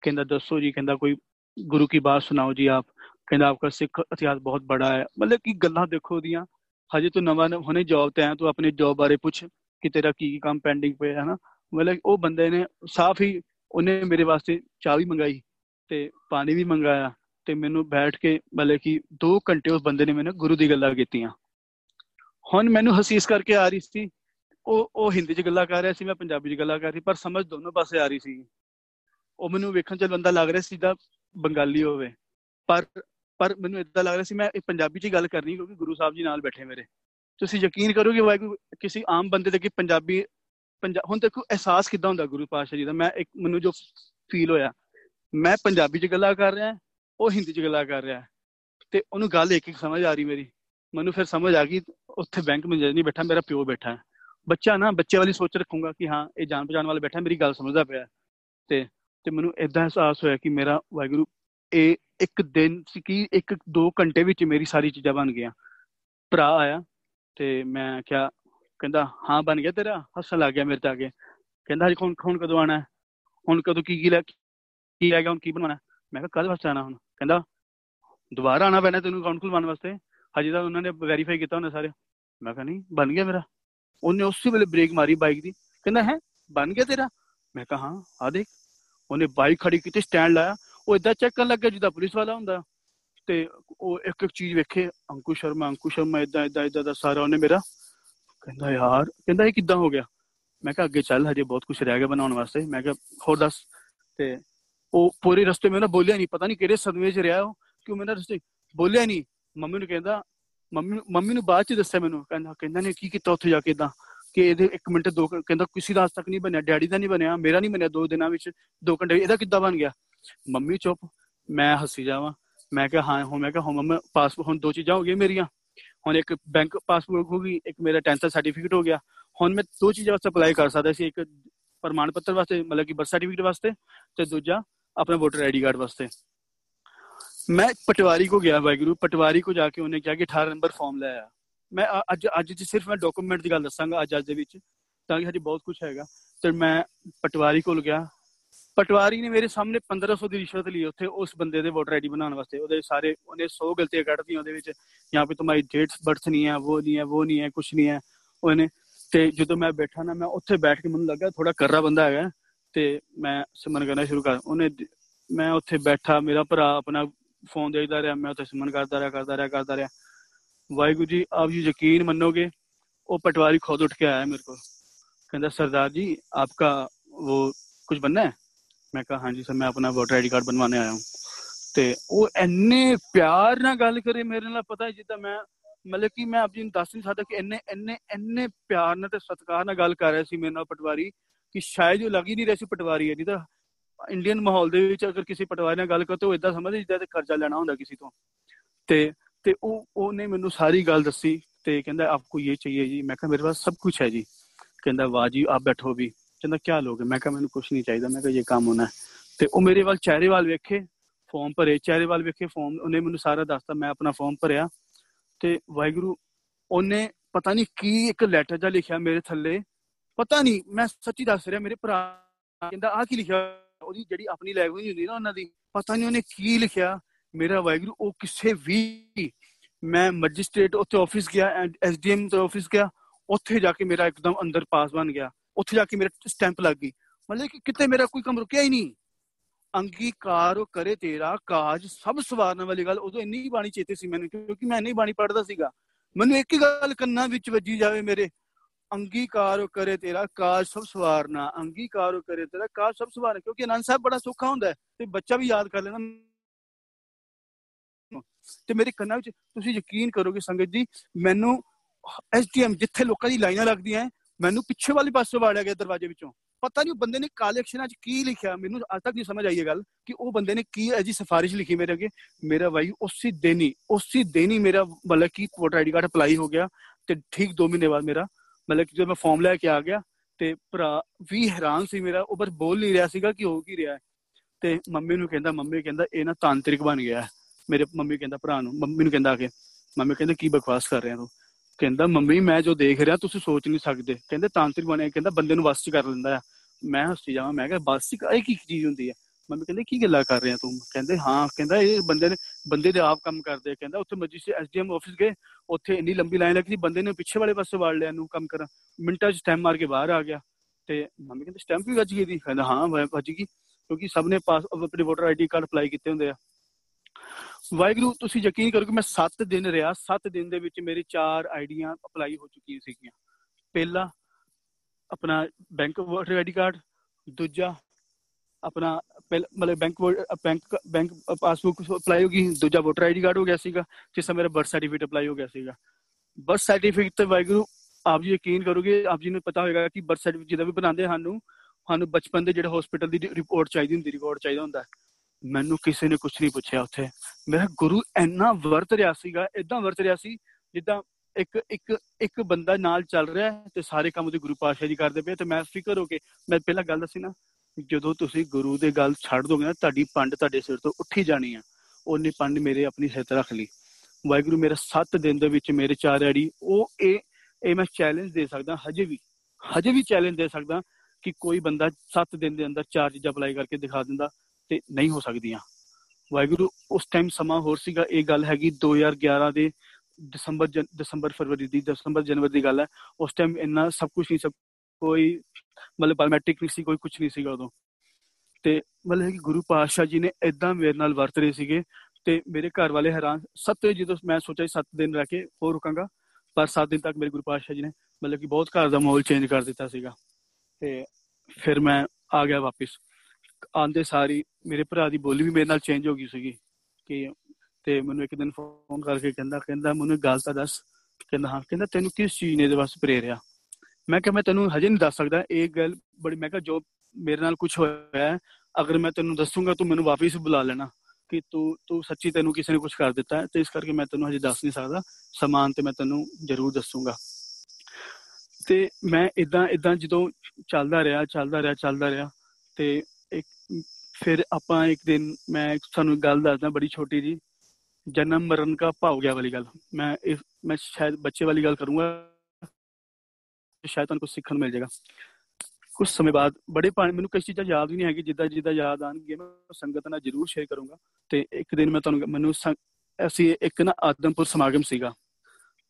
ਕਹਿੰਦਾ, ਦੱਸੋ ਜੀ, ਕਹਿੰਦਾ, ਕੋਈ ਗੁਰੂ ਕੀ ਬਾਤ ਸੁਣਾਓ ਜੀ ਆਪ। ਕਹਿੰਦਾ, ਆਪਕਾ ਸਿੱਖ ਇਤਿਹਾਸ ਬਹੁਤ ਬੜਾ ਹੈ। ਮਤਲਬ ਕਿ ਗੱਲਾਂ ਦੇਖੋ ਦੀਆਂ ਹਜੇ ਤੂੰ ਨਵਾਂ ਹੁਣੇ ਜੌਬ ਤੇ ਆਇਆ, ਤੂੰ ਆਪਣੇ ਜੌਬ ਬਾਰੇ ਪੁੱਛ ਕਿ ਤੇਰਾ ਕੀ ਕੀ ਕੰਮ ਪੈਂਡਿੰਗ ਪਿਆ ਹੈ ਨਾ ਮਤਲਬ ਉਹ ਬੰਦੇ ਨੇ ਸਾਫ਼ ਹੀ ਉਹਨੇ ਮੇਰੇ ਵਾਸਤੇ ਚਾਹ ਵੀ ਮੰਗਾਈ ਤੇ ਪਾਣੀ ਵੀ ਮੰਗਾਇਆ ਤੇ ਮੈਨੂੰ ਬੈਠ ਕੇ ਮਤਲਬ ਕਿ 2 ਘੰਟੇ ਉਸ ਬੰਦੇ ਨੇ ਮੈਨੂੰ ਗੁਰੂ ਦੀ ਗੱਲਾਂ ਕੀਤੀਆਂ। ਹੁਣ ਮੈਨੂੰ ਹਸੀਸ ਕਰਕੇ ਆ ਰਹੀ ਸੀ, ਉਹ ਉਹ ਹਿੰਦੀ 'ਚ ਗੱਲਾਂ ਕਰ ਰਿਹਾ ਸੀ, ਮੈਂ ਪੰਜਾਬੀ 'ਚ ਗੱਲਾਂ ਕਰ ਰਹੀ ਪਰ ਸਮਝ ਦੋਨੋਂ ਪਾਸੇ ਆ ਰਹੀ ਸੀ। ਉਹ ਮੈਨੂੰ ਵੇਖਣ 'ਚ ਬੰਦਾ ਲੱਗ ਰਿਹਾ ਸੀ ਦਾ ਬੰਗਾਲੀ ਹੋਵੇ, ਪਰ ਪਰ ਮੈਨੂੰ ਇਦਾਂ ਲੱਗ ਰਿਹਾ ਸੀ, ਮੈਂ ਪੰਜਾਬੀ 'ਚ ਹੀ ਗੱਲ ਕਰਨੀ ਕਿਉਂਕਿ ਗੁਰੂ ਸਾਹਿਬ ਜੀ ਨਾਲ ਬੈਠੇ ਮੇਰੇ। ਤੁਸੀਂ ਯਕੀਨ ਕਰੋਗੇ ਵਾਹਿਗੁਰੂ, ਕਿਸੇ ਆਮ ਬੰਦੇ ਦੇ ਕਿ ਪੰਜਾਬੀ ਪੰਜਾਬ ਹੁਣ ਦੇਖੋ ਅਹਿਸਾਸ ਕਿਦਾਂ ਹੁੰਦਾ ਗੁਰੂ ਪਾਤਸ਼ਾਹ ਜੀ ਦਾ? ਮੈਂ ਇੱਕ, ਮੈਨੂੰ ਜੋ ਫੀਲ ਹੋਇਆ, ਮੈਂ ਪੰਜਾਬੀ 'ਚ ਗੱਲਾਂ ਕਰ ਰਿਹਾ, ਉਹ ਹਿੰਦੀ 'ਚ ਗੱਲਾਂ ਕਰ ਰਿਹਾ। ਤੇ ਉਹਨੂੰ ਗੱਲ ਇੱਕ ਇੱਕ ਸਮਝ ਆ ਰਹੀ ਮੇਰੀ। ਮੈਨੂੰ ਫਿਰ ਸਮਝ ਆ ਗਈ, ਉੱਥੇ ਬੈਂਕ ਮੈਨੇਜਰ ਨਹੀਂ ਬੈਠਾ, ਮੇਰਾ ਪਿਓ ਬੈਠਾ। ਹੈ ਬੱਚਾ ਨਾ, ਬੱਚੇ ਵਾਲੀ ਸੋਚ ਰੱਖੂੰਗਾ ਕਿ ਹਾਂ, ਇਹ ਜਾਣ ਪਛਾਣ ਵਾਲਾ ਬੈਠਾ, ਮੇਰੀ ਗੱਲ ਸਮਝਦਾ ਪਿਆ। ਤੇ ਤੇ ਮੈਨੂੰ ਇਦਾਂ ਅਹਿਸਾਸ ਹੋਇਆ ਕਿ ਮੇਰਾ ਵਾਹਿਗੁਰੂ, ਇਹ ਇੱਕ ਦਿਨ ਸੀ ਕਿ ਇੱਕ ਦੋ ਘੰਟੇ ਵਿੱਚ ਮੇਰੀ ਸਾਰੀ ਚੀਜ਼ਾਂ ਬਣ ਗਈਆਂ। ਭਰਾ ਆਇਆ ਤੇ ਮੈਂ ਕਿਹਾ, ਕਹਿੰਦਾ, ਹਾਂ, ਬਣ ਗਿਆ ਤੇਰਾ। ਹੱਸਣ ਲੱਗ ਗਿਆ ਮੇਰੇ ਤੇ ਆ ਕੇ। ਕਹਿੰਦਾ, ਹਜੇ ਕੌਣ ਕੌਣ ਕਦੋਂ ਆਣਾ ਹੁਣ ਕਦੋਂ ਕੀ ਕੀ ਲੈ ਕੀ ਲੈ ਗਿਆ ਹੁਣ ਕੀ ਬਣਾਉਣਾ ਮੈਂ ਕਿਹਾ ਕੱਲ ਵਾਸਤੇ ਆਣਾ ਹੁਣ। ਕਹਿੰਦਾ, ਦੁਬਾਰਾ ਆਣਾ ਪੈਣਾ ਤੈਨੂੰ ਅਕਾਊਂਟ ਖੁਲਵਾਉਣ ਵਾਸਤੇ? ਹਜੇ ਤਾਂ ਉਹਨਾਂ ਨੇ ਵੈਰੀਫਾਈ ਕੀਤਾ ਉਹਨੇ ਸਾਰੇ। ਮੈਂ ਕਿਹਾ, ਨਹੀਂ, ਬਣ ਗਿਆ ਮੇਰਾ। ਉਹਨੇ ਉਸੇ ਵੇਲੇ ਬ੍ਰੇਕ ਮਾਰੀ ਬਾਈਕ ਦੀ। ਕਹਿੰਦਾ, ਹੈ, ਬਣ ਗਿਆ ਤੇਰਾ? ਮੈਂ ਕਿਹਾ, ਹਾਂ, ਆ ਦੇਖ। ਉਹਨੇ ਬਾਈਕ ਖੜੀ ਕੀਤੀ ਸਟੈਂਡ ਲਾਇਆ। ਉਹ ਇਦਾਂ ਚੈੱਕ ਕਰਨ ਲੱਗਾ ਜਿੱਦਾਂ ਪੁਲਿਸ ਵਾਲਾ ਹੁੰਦਾ। ਤੇ ਉਹ ਇੱਕ ਇੱਕ ਚੀਜ਼ ਵੇਖੇ ਅੰਕੂ ਸ਼ਰਮਾ ਅੰਕੂ ਸ਼ਰਮਾ ਇਦਾਂ ਇਦਾਂ ਇਦਾਂ ਦਾ ਸਾਰਾ ਉਹਨੇ ਮੇਰਾ। ਕਹਿੰਦਾ ਯਾਰ, ਕਹਿੰਦਾ ਇਹ ਕਿੱਦਾਂ ਹੋ ਗਿਆ? ਮੈਂ ਕਿਹਾ ਅੱਗੇ ਚੱਲ, ਹਜੇ ਬਹੁਤ ਕੁਝ ਰਹਿ ਗਿਆ ਬਣਾਉਣ ਵਾਸਤੇ। ਮੈਂ ਕਿਹਾ ਹੋਰ ਦੱਸ। ਤੇ ਉਹ ਪੂਰੇ ਰਸਤੇ ਮੈਂ ਨਾ ਬੋਲਿਆ ਨਹੀਂ, ਪਤਾ ਨਹੀਂ ਕਿਹੜੇ ਸਦਮੇ 'ਚ ਰਿਹਾ ਉਹ। ਕਿਉਂ ਮੈਂ ਨਾ ਰਸਤੇ ਬੋਲਿਆ ਨਹੀਂ। ਮੰਮੀ ਨੂੰ ਕਹਿੰਦਾ, ਮੰਮੀ ਮੰਮੀ ਨੂੰ ਬਾਅਦ 'ਚ ਦੱਸਿਆ ਮੈਨੂੰ। ਕਹਿੰਦਾ ਕਹਿੰਦਾ ਨੇ ਕੀ ਕੀਤਾ ਉੱਥੇ ਜਾ ਕੇ ਇਦਾਂ ਕਿ ਇਹਦੇ 1 ਮਿੰਟ ਦੋ ਕਹਿੰਦਾ ਕਿਸੇ ਦਾ ਤੱਕ ਨਹੀਂ ਬਣਿਆ, ਡੈਡੀ ਦਾ ਨਹੀਂ ਬਣਿਆ, ਮੇਰਾ ਨਹੀਂ ਬਣਿਆ, ਦੋ ਦਿਨਾਂ ਵਿੱਚ ਦੋ ਘੰਟੇ ਇਹਦਾ ਕਿੱਦਾਂ ਬਣ ਗਿਆ? ਮੰਮੀ ਚੁੱਪ, ਮੈਂ ਹੱਸੀ ਜਾਵਾਂ, ਮੈਂ ਕਿਹਾ, ਹਾਂ, ਹੁਣ ਮੈਂ ਕਿਹਾ, ਹੁਣ ਮੰਮਾ ਪਾਸਪੋਰਟ ਹੁਣ ਦੋ ਚੀਜ਼ਾਂ ਹੋ ਗਈਆਂ ਮੇਰੀਆਂ। ਹੁਣ ਇੱਕ ਬੈਂਕ ਪਾਸਪੋਰਟ ਹੋ ਗਈ, ਇੱਕ ਮੇਰਾ 10th ਸਰਟੀਫਿਕੇਟ ਹੋ ਗਿਆ। ਹੁਣ ਮੈਂ ਦੋ ਚੀਜ਼ਾਂ ਵਾਸਤੇ ਅਪਲਾਈ ਕਰ ਸਕਦਾ ਸੀ, ਇੱਕ ਪ੍ਰਮਾਣ ਪੱਤਰ ਵਾਸਤੇ, ਮਤਲਬ ਕਿ ਬਰਥ ਸਰਟੀਫਿਕੇਟ ਵਾਸਤੇ ਤੇ ਦੂਜਾ ਆਪਣਾ ਵੋਟਰ ਆਈਡੀ ਕਾਰਡ ਵਾਸਤੇ। ਮੈਂ ਪਟਵਾਰੀ ਕੋ ਗਿਆ, ਵਾਹਿਗੁਰੂ, ਪਟਵਾਰੀ ਕੋ ਜਾ ਕੇ ਉਹਨੇ ਕਿਹਾ ਕਿ 18 ਨੰਬਰ ਫਾਰਮ ਲੈ ਆਇਆ ਮੈਂ ਅੱਜ ਅੱਜ ਜੀ ਸਿਰਫ ਮੈਂ ਡਾਕੂਮੈਂਟ ਦੀ ਗੱਲ ਦੱਸਾਂਗਾ ਅੱਜ ਅੱਜ ਦੇ ਵਿੱਚ, ਤਾਂ ਕਿ ਹਜੇ ਬਹੁਤ ਕੁਝ ਹੈਗਾ। ਤੇ ਮੈਂ ਪਟਵਾਰੀ ਕੋਲ ਗਿਆ। ਪਟਵਾਰੀ ਨੇ ਮੇਰੇ ਸਾਹਮਣੇ 1500 ਦੀ ਰਿਸ਼ਵਤ ਲਈ ਉੱਥੇ ਉਸ ਬੰਦੇ ਦੇ ਵੋਟਰ ਆਈਡੀ ਬਣਾਉਣ ਵਾਸਤੇ। ਉਹਦੇ ਸਾਰੇ, ਉਹਨੇ 100 ਗਲਤੀਆਂ ਕੱਢਤੀਆਂ ਉਹਦੇ ਵਿੱਚ। ਜਾਂ ਵੀ ਤੁਹਾਡੀ ਡੇਟ ਬਰਥ ਨਹੀਂ ਹੈ, ਉਹ ਨਹੀਂ ਹੈ, ਉਹ ਨਹੀਂ ਹੈ ਕੁਝ ਨਹੀਂ ਹੈ, ਉਹਨੇ। ਤੇ ਜਦੋਂ ਮੈਂ ਬੈਠਾ ਨਾ, ਮੈਂ ਉੱਥੇ ਬੈਠ ਕੇ ਮੈਨੂੰ ਲੱਗਾ ਥੋੜਾ ਕਰਰਾ ਬੰਦਾ ਹੈਗਾ। ਤੇ ਮੈਂ ਸਿਮਰਨ ਕਰਨਾ ਸ਼ੁਰੂ ਕਰ, ਉਹਨੇ ਮੈਂ ਉੱਥੇ ਬੈਠਾ, ਮੇਰਾ ਭਰਾ ਆਪਣਾ ਫੋਨ ਦੇਖਦਾ ਰਿਹਾ, ਮੈਂ ਉੱਥੇ ਸਿਮਰਨ ਕਰਦਾ ਰਿਹਾ ਕਰਦਾ ਰਿਹਾ ਕਰਦਾ ਰਿਹਾ। ਵਾਹਿਗੁਰੂ ਜੀ, ਆਪ ਜੀ ਯਕੀਨ ਮੰਨੋਗੇ? ਉਹ ਪਟਵਾਰੀ ਖੁਦ ਉੱਠ ਕੇ ਆਇਆ ਮੇਰੇ ਕੋਲ। ਕਹਿੰਦਾ, ਸਰਦਾਰ ਜੀ, ਆਪਕਾ ਉਹ ਕੁਝ ਬੰਨਾ ਹੈ? ਮੈਂ ਕਹਾ, ਹਾਂਜੀ ਸਰ, ਮੈਂ ਆਪਣਾ ਵੋਟਰ ਆਈਡੀ ਕਾਰਡ ਬਣਵਾने ਆਇਆ ਹੂੰ। ਤੇ ਉਹ ਇੰਨੇ ਪਿਆਰ ਨਾਲ ਗੱਲ ਕਰੇ ਮੇਰੇ ਨਾਲ, ਪਤਾ ਜਿੱਦਾਂ ਮੈਂ, ਮਤਲਬ ਕਿ ਮੈਂ ਆਪਣੀ ਦੱਸ ਨਹੀਂ ਸਕਦਾ ਕਿ ਇੰਨੇ ਇੰਨੇ ਇੰਨੇ ਪਿਆਰ ਨਾਲ ਤੇ ਸਤਿਕਾਰ ਨਾਲ ਗੱਲ ਕਰ ਰਿਹਾ ਸੀ ਮੇਰੇ ਨਾਲ ਪਟਵਾਰੀ, ਕਿ ਸ਼ਾਇਦ ਉਹ ਲੱਗ ਹੀ ਨਹੀਂ ਰਿਹਾ ਸੀ ਪਟਵਾਰੀ ਹੈ ਨਹੀਂ ਤਾਂ ਇੰਡੀਅਨ ਮਾਹੌਲ ਦੇ ਵਿੱਚ ਅਗਰ ਕਿਸੇ ਪਟਵਾਰੀ ਨਾਲ ਗੱਲ ਕਰੋ ਉਹ ਇਦਾਂ ਸਮਝਦੇ ਜਿੱਦਾਂ ਤੇ ਕਰਜ਼ਾ ਲੈਣਾ ਹੁੰਦਾ ਕਿਸੇ ਤੋਂ। ਤੇ ਤੇ ਉਹ, ਉਹਨੇ ਮੈਨੂੰ ਸਾਰੀ ਗੱਲ ਦੱਸੀ ਤੇ ਕਹਿੰਦਾ, ਆਪਕੋ ਇਹ ਚਾਹੀਏ ਜੀ। ਮੈਂ ਕਿਹਾ, ਮੇਰੇ ਪਾਸ ਸਭ ਕੁਝ ਹੈ ਜੀ। ਕਹਿੰਦਾ, ਵਾਹ ਜੀ, ਆਪ ਬੈਠੋ ਵੀ। ਕਹਿੰਦਾ ਕੀ ਲੋਗੇ? ਮੈਂ ਕਿਹਾ, ਮੈਨੂੰ ਕੁਝ ਨਹੀਂ ਚਾਹੀਦਾ। ਮੈਂ ਕਿਹਾ ਇਹ ਕੰਮ ਹੋਣਾ ਤੇ ਉਹ ਮੇਰੇ ਵੱਲ ਚਿਹਰੇ ਵੱਲ ਵੇਖੇ ਫਾਰਮ ਭਰੇ ਚਿਹਰੇ ਵੱਲ ਵੇਖੇ ਫਾਰਮ ਉਹਨੇ ਮੈਨੂੰ ਸਾਰਾ ਦੱਸਤਾ, ਮੈਂ ਆਪਣਾ ਫਾਰਮ ਭਰਿਆ ਤੇ ਵਾਹਿਗੁਰੂ, ਉਹਨੇ ਪਤਾ ਨਹੀਂ ਕੀ ਇੱਕ ਲੈਟਰ ਜਿਹਾ ਲਿਖਿਆ ਮੇਰੇ ਥੱਲੇ, ਪਤਾ ਨਹੀਂ, ਮੈਂ ਸੱਚੀ ਦੱਸ ਰਿਹਾ, ਮੇਰੇ ਭਰਾ ਕਹਿੰਦਾ ਆ ਕੀ ਲਿਖਿਆ? ਉਹਦੀ ਜਿਹੜੀ ਆਪਣੀ ਲੈਂਗੁਏਜ ਹੁੰਦੀ ਨਾ ਉਹਨਾਂ ਦੀ, ਪਤਾ ਨਹੀਂ ਉਹਨੇ ਕੀ ਲਿਖਿਆ। ਮੇਰਾ ਵਾਹਿਗੁਰੂ, ਉਹ ਕਿਸੇ ਵੀ ਮੈਂ ਮੈਜਿਸਟ੍ਰੇਟ ਉੱਥੇ ਆਫਿਸ ਗਿਆ ਐਸਡੀਐਮ ਦੇ ਆਫਿਸ ਗਿਆ, ਉੱਥੇ ਜਾ ਕੇ ਮੇਰਾ ਇੱਕਦਮ ਅੰਦਰ ਪਾਸ ਬਣ ਗਿਆ। ਉੱਥੇ ਜਾ ਕੇ ਮੇਰਾ ਸਟੈਂਪ ਲੱਗ ਗਈ। ਮਤਲਬ ਕਿ ਕਿਤੇ ਮੇਰਾ ਕੋਈ ਕੰਮ ਰੁਕਿਆ ਹੀ ਨਹੀਂ। ਅੰਗੀਕਾਰ ਕਰੇ ਤੇਰਾ ਕਾਜ, ਸਭ ਸਵਾਰਨ ਵਾਲੀ ਗੱਲ, ਉਦੋਂ ਇੰਨੀ ਬਾਣੀ ਚੇਤੇ ਸੀ ਮੈਨੂੰ, ਕਿਉਂਕਿ ਮੈਂ ਇੰਨੀ ਬਾਣੀ ਪੜਦਾ ਸੀਗਾ। ਮੈਨੂੰ ਇੱਕ ਹੀ ਗੱਲ ਕੰਨਾਂ ਵਿੱਚ ਵੱਜੀ ਜਾਵੇ ਮੇਰੇ। ਅੰਗੀਕਾਰ ਕਰੇ ਤੇਰਾ ਕਾਜ, ਸਭ ਸਵਾਰਨਾ। ਅੰਗੀਕਾਰ ਕਰੇ ਤੇਰਾ ਕਾਜ, ਸਭ ਸਵਾਰਨਾ। ਕਿਉਂਕਿ ਅਨੰਦ ਸਾਹਿਬ ਬੜਾ ਸੌਖਾ ਹੁੰਦਾ ਤੇ ਬੱਚਾ ਵੀ ਯਾਦ ਕਰ ਲੈਣਾ ਤੇ ਮੇਰੇ ਕੰਨਾਂ ਵਿੱਚ ਤੁਸੀਂ ਯਕੀਨ ਕਰੋਗੇ ਸੰਗਤ ਜੀ, ਮੈਨੂੰ ਐਸਡੀਐਮ ਜਿੱਥੇ ਲੋਕਾਂ ਦੀ ਲਾਈਨਾਂ ਲੱਗਦੀਆਂ ਮੈਨੂੰ ਪਿੱਛੇ ਵਾਲੇ ਪਾਸੇ ਵਾੜਿਆ ਗਿਆ ਦਰਵਾਜ਼ੇ ਵਿੱਚੋਂ। ਪਤਾ ਨਹੀਂ ਉਹ ਬੰਦੇ ਨੇ ਕਾਲੇ ਅਕਸ਼ਰਾਂ 'ਚ ਕੀ ਲਿਖਿਆ, ਮੈਨੂੰ ਅੱਜ ਤੱਕ ਨਹੀਂ ਸਮਝ ਆਈ ਇਹ ਗੱਲ ਕਿ ਉਹ ਬੰਦੇ ਨੇ ਕੀ ਐਜੀ ਸਿਫਾਰਿਸ਼ ਲਿਖੀ ਮੇਰੇ ਅੱਗੇ। ਮੇਰਾ ਵਾਈ ਉਸੇ ਦਿਨ ਹੀ, ਉਸੇ ਦਿਨ ਹੀ ਮੇਰਾ ਮਤਲਬ ਕਿ ਵੋਟਰ ਆਈਡੀ ਕਾਰਡ ਅਪਲਾਈ ਹੋ ਗਿਆ ਤੇ ਠੀਕ 2 ਮਹੀਨੇ ਬਾਅਦ ਮੇਰਾ ਮਤਲਬ ਕਿ ਜਦੋਂ ਮੈਂ ਫਾਰਮ ਲੈ ਕੇ ਆ ਗਿਆ ਤੇ ਭਰਾ ਵੀ ਹੈਰਾਨ ਸੀ ਮੇਰਾ, ਉਹ ਬਸ ਬੋਲ ਨਹੀਂ ਰਿਹਾ ਸੀਗਾ ਕਿ ਹੋ ਕੀ ਰਿਹਾ। ਤੇ ਮੰਮੀ ਨੂੰ ਕਹਿੰਦਾ, ਮੰਮੀ ਕਹਿੰਦਾ, ਇਹ ਨਾ ਤਾਂਤਰਿਕ ਬਣ ਗਿਆ। ਮੇਰੇ ਮੰਮੀ ਕਹਿੰਦਾ, ਭਰਾ ਨੂੰ, ਮੰਮੀ ਨੂੰ ਕਹਿੰਦਾ ਆ ਕੇ, ਮੰਮੀ ਕਹਿੰਦੇ, ਕੀ ਬਕਵਾਸ ਕਰ ਰਿਹਾ ਤੂੰ? ਕਹਿੰਦਾ, ਮੰਮੀ, ਮੈਂ ਜੋ ਦੇਖ ਰਿਹਾ, ਤੁਸੀਂ ਸੋਚ ਨਹੀਂ ਸਕਦੇ। ਕਹਿੰਦੇ, ਤਾਂਤਰਿਕ ਬਣਿਆ ਕਹਿੰਦਾ, ਬੰਦੇ ਨੂੰ ਵਸ ਚ ਕਰ ਲੈਂਦਾ ਆ। ਮੈਂ ਹੱਸੀ ਜਾਵਾਂ, ਮੈਂ ਕਿਹਾ, ਬਸ ਚ ਇਹ ਕੀ ਚੀਜ਼ ਹੁੰਦੀ ਹੈ ਮੰਮੀ ਕਹਿੰਦੇ, ਕੀ ਗੱਲਾਂ ਕਰ ਰਿਹਾ ਤੂੰ? ਕਹਿੰਦੇ, ਹਾਂ, ਕਹਿੰਦਾ, ਇਹ ਬੰਦੇ ਨੇ, ਬੰਦੇ ਦੇ ਆਪ ਕੰਮ ਕਰਦੇ ਕਹਿੰਦਾ, ਉੱਥੇ ਮਜਿਸਟਰ ਐਸਡੀਐਮ ਆਫਿਸ ਗਏ, ਉੱਥੇ ਇੰਨੀ ਲੰਬੀ ਲਾਈਨ ਲੱਗੀ ਸੀ ਬੰਦੇ ਨੇ ਪਿੱਛੇ ਵਾਲੇ ਪਾਸੇ ਵਾੜ ਲਿਆ ਨੂੰ ਕੰਮ ਕਰਾਂ ਮਿੰਟਾਂ 'ਚ ਸਟੈਂਪ ਮਾਰ ਕੇ ਬਾਹਰ ਆ ਗਿਆ ਤੇ ਮੰਮੀ ਕਹਿੰਦੇ, ਸਟੈਂਪ ਵੀ ਵੱਜ ਗਈ ਦੀ ਕਹਿੰਦਾ, ਹਾਂ ਵੱਜ ਗਈ, ਕਿਉਂਕਿ ਸਭ ਨੇ ਪਾਸ, ਆਪਣੇ ਵੋਟਰ ਆਈਡੀ ਕਾਰਡ ਅਪਲਾਈ ਕੀਤੇ ਹੁੰਦੇ ਆ। ਵਾਹਿਗੁਰੂ, ਤੁਸੀਂ ਯਕੀਨ ਕਰੋ ਕਿ ਮੈਂ 7 ਦਿਨ ਰਿਹਾ 7 ਦਿਨ ਦੇ ਵਿੱਚ ਮੇਰੇ 4 ਆਈਡੀਆਂ ਅਪਲਾਈ ਹੋ ਚੁੱਕੀਆਂ ਸੀਗੀਆਂ। ਪਹਿਲਾ, ਆਪਣਾ ਬੈਂਕ ਵੋਟਰ ਆਈਡੀ ਕਾਰਡ, ਦੂਜਾ, ਆਪਣਾ ਮਤਲਬ bank bank bank passbook apply ਹੋ ਗਈ, ਦੂਜਾ ਵੋਟਰ ਆਈਡੀ ਕਾਰਡ ਹੋ ਗਿਆ ਸੀਗਾ, ਜਿਸ ਸਮੇਂ ਮੇਰਾ ਬਰਥ ਸਰਟੀਫਿਕੇਟ ਅਪਲਾਈ ਹੋ ਗਿਆ ਸੀਗਾ। ਬਰਥ ਸਰਟੀਫਿਕੇਟ ਤੇ ਵਾਹਿਗੁਰੂ, ਆਪ ਜੀ ਯਕੀਨ ਕਰੋਗੇ, ਆਪ ਜੀ ਨੂੰ ਪਤਾ ਹੋਵੇਗਾ ਕਿ ਬਰਥ ਸਰਟੀਫਿਕੇਟ ਜਿਹਦਾ ਵੀ ਬਣਾਉਂਦੇ ਸਾਨੂੰ ਸਾਨੂੰ ਬਚਪਨ ਦੇ ਜਿਹੜੇ ਹਸਪੀਟਲ ਦੀ ਰਿਪੋਰਟ ਚਾਹੀਦੀ ਹੁੰਦੀ ਰਿਕਾਰਡ ਚਾਹੀਦਾ ਹੁੰਦਾ। ਮੈਨੂੰ ਕਿਸੇ ਨੇ ਕੁਝ ਨਹੀਂ ਪੁੱਛਿਆ ਉੱਥੇ। ਮੇਰਾ ਗੁਰੂ, ਇੰਨਾ ਵਰਤ ਰਿਹਾ ਸੀਗਾ ਇਦਾਂ ਵਰਤ ਰਿਹਾ ਸੀ, ਜਿੱਦਾਂ ਇੱਕ ਇੱਕ ਇੱਕ ਬੰਦਾ ਨਾਲ ਚੱਲ ਰਿਹਾ ਤੇ ਸਾਰੇ ਕੰਮ ਉਹਦੇ ਗੁਰੂ ਪਾਤਸ਼ਾਹ ਜੀ ਕਰਦੇ ਪਏ ਤੇ ਮੈਂ ਫਿਕਰ ਹੋ ਕੇ, ਮੈਂ ਪਹਿਲਾਂ ਗੱਲ ਦੱਸੀ ਨਾ, ਜਦੋਂ ਤੁਸੀਂ ਗੁਰੂ ਦੇ ਗੱਲ ਛੱਡ ਦੋਗੇ ਨਾ, ਤੁਹਾਡੀ ਪੰਡ ਤੁਹਾਡੇ ਸਿਰ ਤੋਂ ਉੱਠੀ ਜਾਣੀ ਆ। ਉਹਨੇ ਪੰਡ ਮੇਰੇ ਆਪਣੀ ਸਿਰ ਤੇ ਰੱਖ ਲਈ। ਵਾਹਿਗੁਰੂ, ਮੇਰਾ 7 ਦਿਨ ਦੇ ਵਿੱਚ ਮੇਰੇ ਚਾਰ ਅੜੀ, ਉਹ ਇਹ ਇਹ ਮੈਂ ਚੈਲੰਜ ਦੇ ਸਕਦਾ, ਹਜੇ ਵੀ ਹਜੇ ਵੀ ਚੈਲੰਜ ਦੇ ਸਕਦਾ ਕਿ ਕੋਈ ਬੰਦਾ 7 ਦਿਨ ਦੇ ਅੰਦਰ ਚਾਰ ਚੀਜ਼ਾਂ ਅਪਲਾਈ ਕਰਕੇ ਦਿਖਾ ਦਿੰਦਾ। ਤੇ ਨਹੀਂ ਹੋ ਸਕਦੀਆਂ। ਵਾਹਿਗੁਰੂ, ਉਸ ਟਾਈਮ ਸਮਾਂ ਹੋਰ ਸੀਗਾ। ਇਹ ਗੱਲ ਹੈਗੀ 2011 ਦੇ ਦਸੰਬਰ ਦਸੰਬਰ ਫਰਵਰੀ ਦੀ, ਦਸੰਬਰ ਜਨਵਰੀ ਦੀ ਗੱਲ ਹੈ। ਉਸ ਟਾਈਮ ਇੰਨਾ ਸਭ ਕੁਝ ਨਹੀਂ ਸਭ ਕੋਈ ਮਤਲਬ ਬਾਇਓਮੈਟ੍ਰਿਕ ਨਹੀਂ ਸੀ, ਕੋਈ ਕੁਝ ਨਹੀਂ ਸੀਗਾ ਉਦੋਂ। ਤੇ ਮਤਲਬ ਕਿ ਗੁਰੂ ਪਾਤਸ਼ਾਹ ਜੀ ਨੇ ਇਦਾਂ ਮੇਰੇ ਨਾਲ ਵਰਤ ਰਹੇ ਸੀਗੇ ਤੇ ਮੇਰੇ ਘਰ ਵਾਲੇ ਹੈਰਾਨ, ਸੱਤ ਜਦੋਂ ਮੈਂ ਸੋਚਿਆ 7 ਦਿਨ ਰਹਿ ਕੇ ਹੋਰ ਰੁਕਾਂਗਾ, ਪਰ 7 ਦਿਨ ਤੱਕ ਮੇਰੇ ਗੁਰੂ ਪਾਤਸ਼ਾਹ ਜੀ ਨੇ ਮਤਲਬ ਕਿ ਬਹੁਤ ਘਰ ਦਾ ਮਾਹੌਲ ਚੇਂਜ ਕਰ ਦਿੱਤਾ ਸੀਗਾ। ਤੇ ਫਿਰ ਮੈਂ ਆ ਗਿਆ ਵਾਪਸ। ਆਂਦੇ ਸਾਰੀ ਮੇਰੇ ਭਰਾ ਦੀ ਬੋਲੀ ਵੀ ਮੇਰੇ ਨਾਲ ਚੇਂਜ ਹੋ ਗਈ ਸੀਗੀ ਕਿ ਤੇ ਮੈਨੂੰ ਇੱਕ ਦਿਨ ਫੋਨ ਕਰਕੇ ਕਹਿੰਦਾ ਕਹਿੰਦਾ ਮੈਨੂੰ ਗੱਲ ਤਾਂ ਦੱਸ। ਕਹਿੰਦਾ, ਹਾਂ, ਕਹਿੰਦਾ ਤੈਨੂੰ ਕਿਸ ਚੀਜ਼ ਨੇ ਦੇ ਵਾਸਤੇ ਪ੍ਰੇਰਿਆ? ਮੈਂ ਕਿਹਾ, ਮੈਂ ਤੈਨੂੰ ਹਜੇ ਨਹੀਂ ਦੱਸ ਸਕਦਾ, ਇਹ ਗੱਲ ਬੜੀ, ਮੈਂ ਕਿਹਾ ਜੋ ਮੇਰੇ ਨਾਲ ਕੁਝ ਹੋਇਆ ਹੈ, ਅਗਰ ਮੈਂ ਤੈਨੂੰ ਦੱਸੂਗਾ ਤੂੰ ਮੈਨੂੰ ਵਾਪਸ ਬੁਲਾ ਲੈਣਾ ਕਿ ਤੂੰ ਤੂੰ ਸੱਚੀ ਤੈਨੂੰ ਕਿਸੇ ਨੇ ਕੁਝ ਕਰ ਦਿੱਤਾ ਹੈ, ਤੇ ਇਸ ਕਰਕੇ ਮੈਂ ਤੈਨੂੰ ਹਜੇ ਦੱਸ ਨਹੀਂ ਸਕਦਾ। ਸਮਾਨ ਤੇ ਮੈਂ ਤੈਨੂੰ ਜ਼ਰੂਰ ਦੱਸੂਗਾ। ਤੇ ਮੈਂ ਇਦਾਂ ਇਦਾਂ ਜਦੋਂ ਚੱਲਦਾ ਰਿਹਾ ਚੱਲਦਾ ਰਿਹਾ ਚੱਲਦਾ ਰਿਹਾ, ਤੇ ਇੱਕ ਫਿਰ ਆਪਾਂ ਇੱਕ ਦਿਨ, ਮੈਂ ਤੁਹਾਨੂੰ ਗੱਲ ਦੱਸਦਾ ਬੜੀ ਛੋਟੀ ਜੀ ਜਨਮ ਮਰਨ ਦਾ ਭਾਵ ਗਿਆ ਵਾਲੀ ਗੱਲ। ਮੈਂ ਇਸ, ਮੈਂ ਸ਼ਾਇਦ ਬੱਚੇ ਵਾਲੀ ਗੱਲ ਕਰੂੰਗਾ। ਸ਼ਾਇਦ ਤੁਹਾਨੂੰ ਕੁਝ ਸਿੱਖਣ ਨੂੰ ਮਿਲ ਜਾਏਗਾ। ਕੁਝ ਸਮੇਂ ਬਾਅਦ, ਬੜੇ ਪਾਣੀ ਮੈਨੂੰ ਕਈ ਚੀਜ਼ਾਂ ਯਾਦ ਵੀ ਨਹੀਂ ਹੈਗੀ, ਜਿੱਦਾਂ ਜਿੱਦਾਂ ਯਾਦ ਆਣਗੇ ਮੈਂ ਸੰਗਤ ਨਾਲ ਜ਼ਰੂਰ ਸ਼ੇਅਰ ਕਰੂੰਗਾ। ਤੇ ਇੱਕ ਦਿਨ ਮੈਂ ਤੁਹਾਨੂੰ, ਮੈਨੂੰ ਅਸੀਂ ਇੱਕ ਨਾ ਆਦਮਪੁਰ ਸਮਾਗਮ ਸੀਗਾ।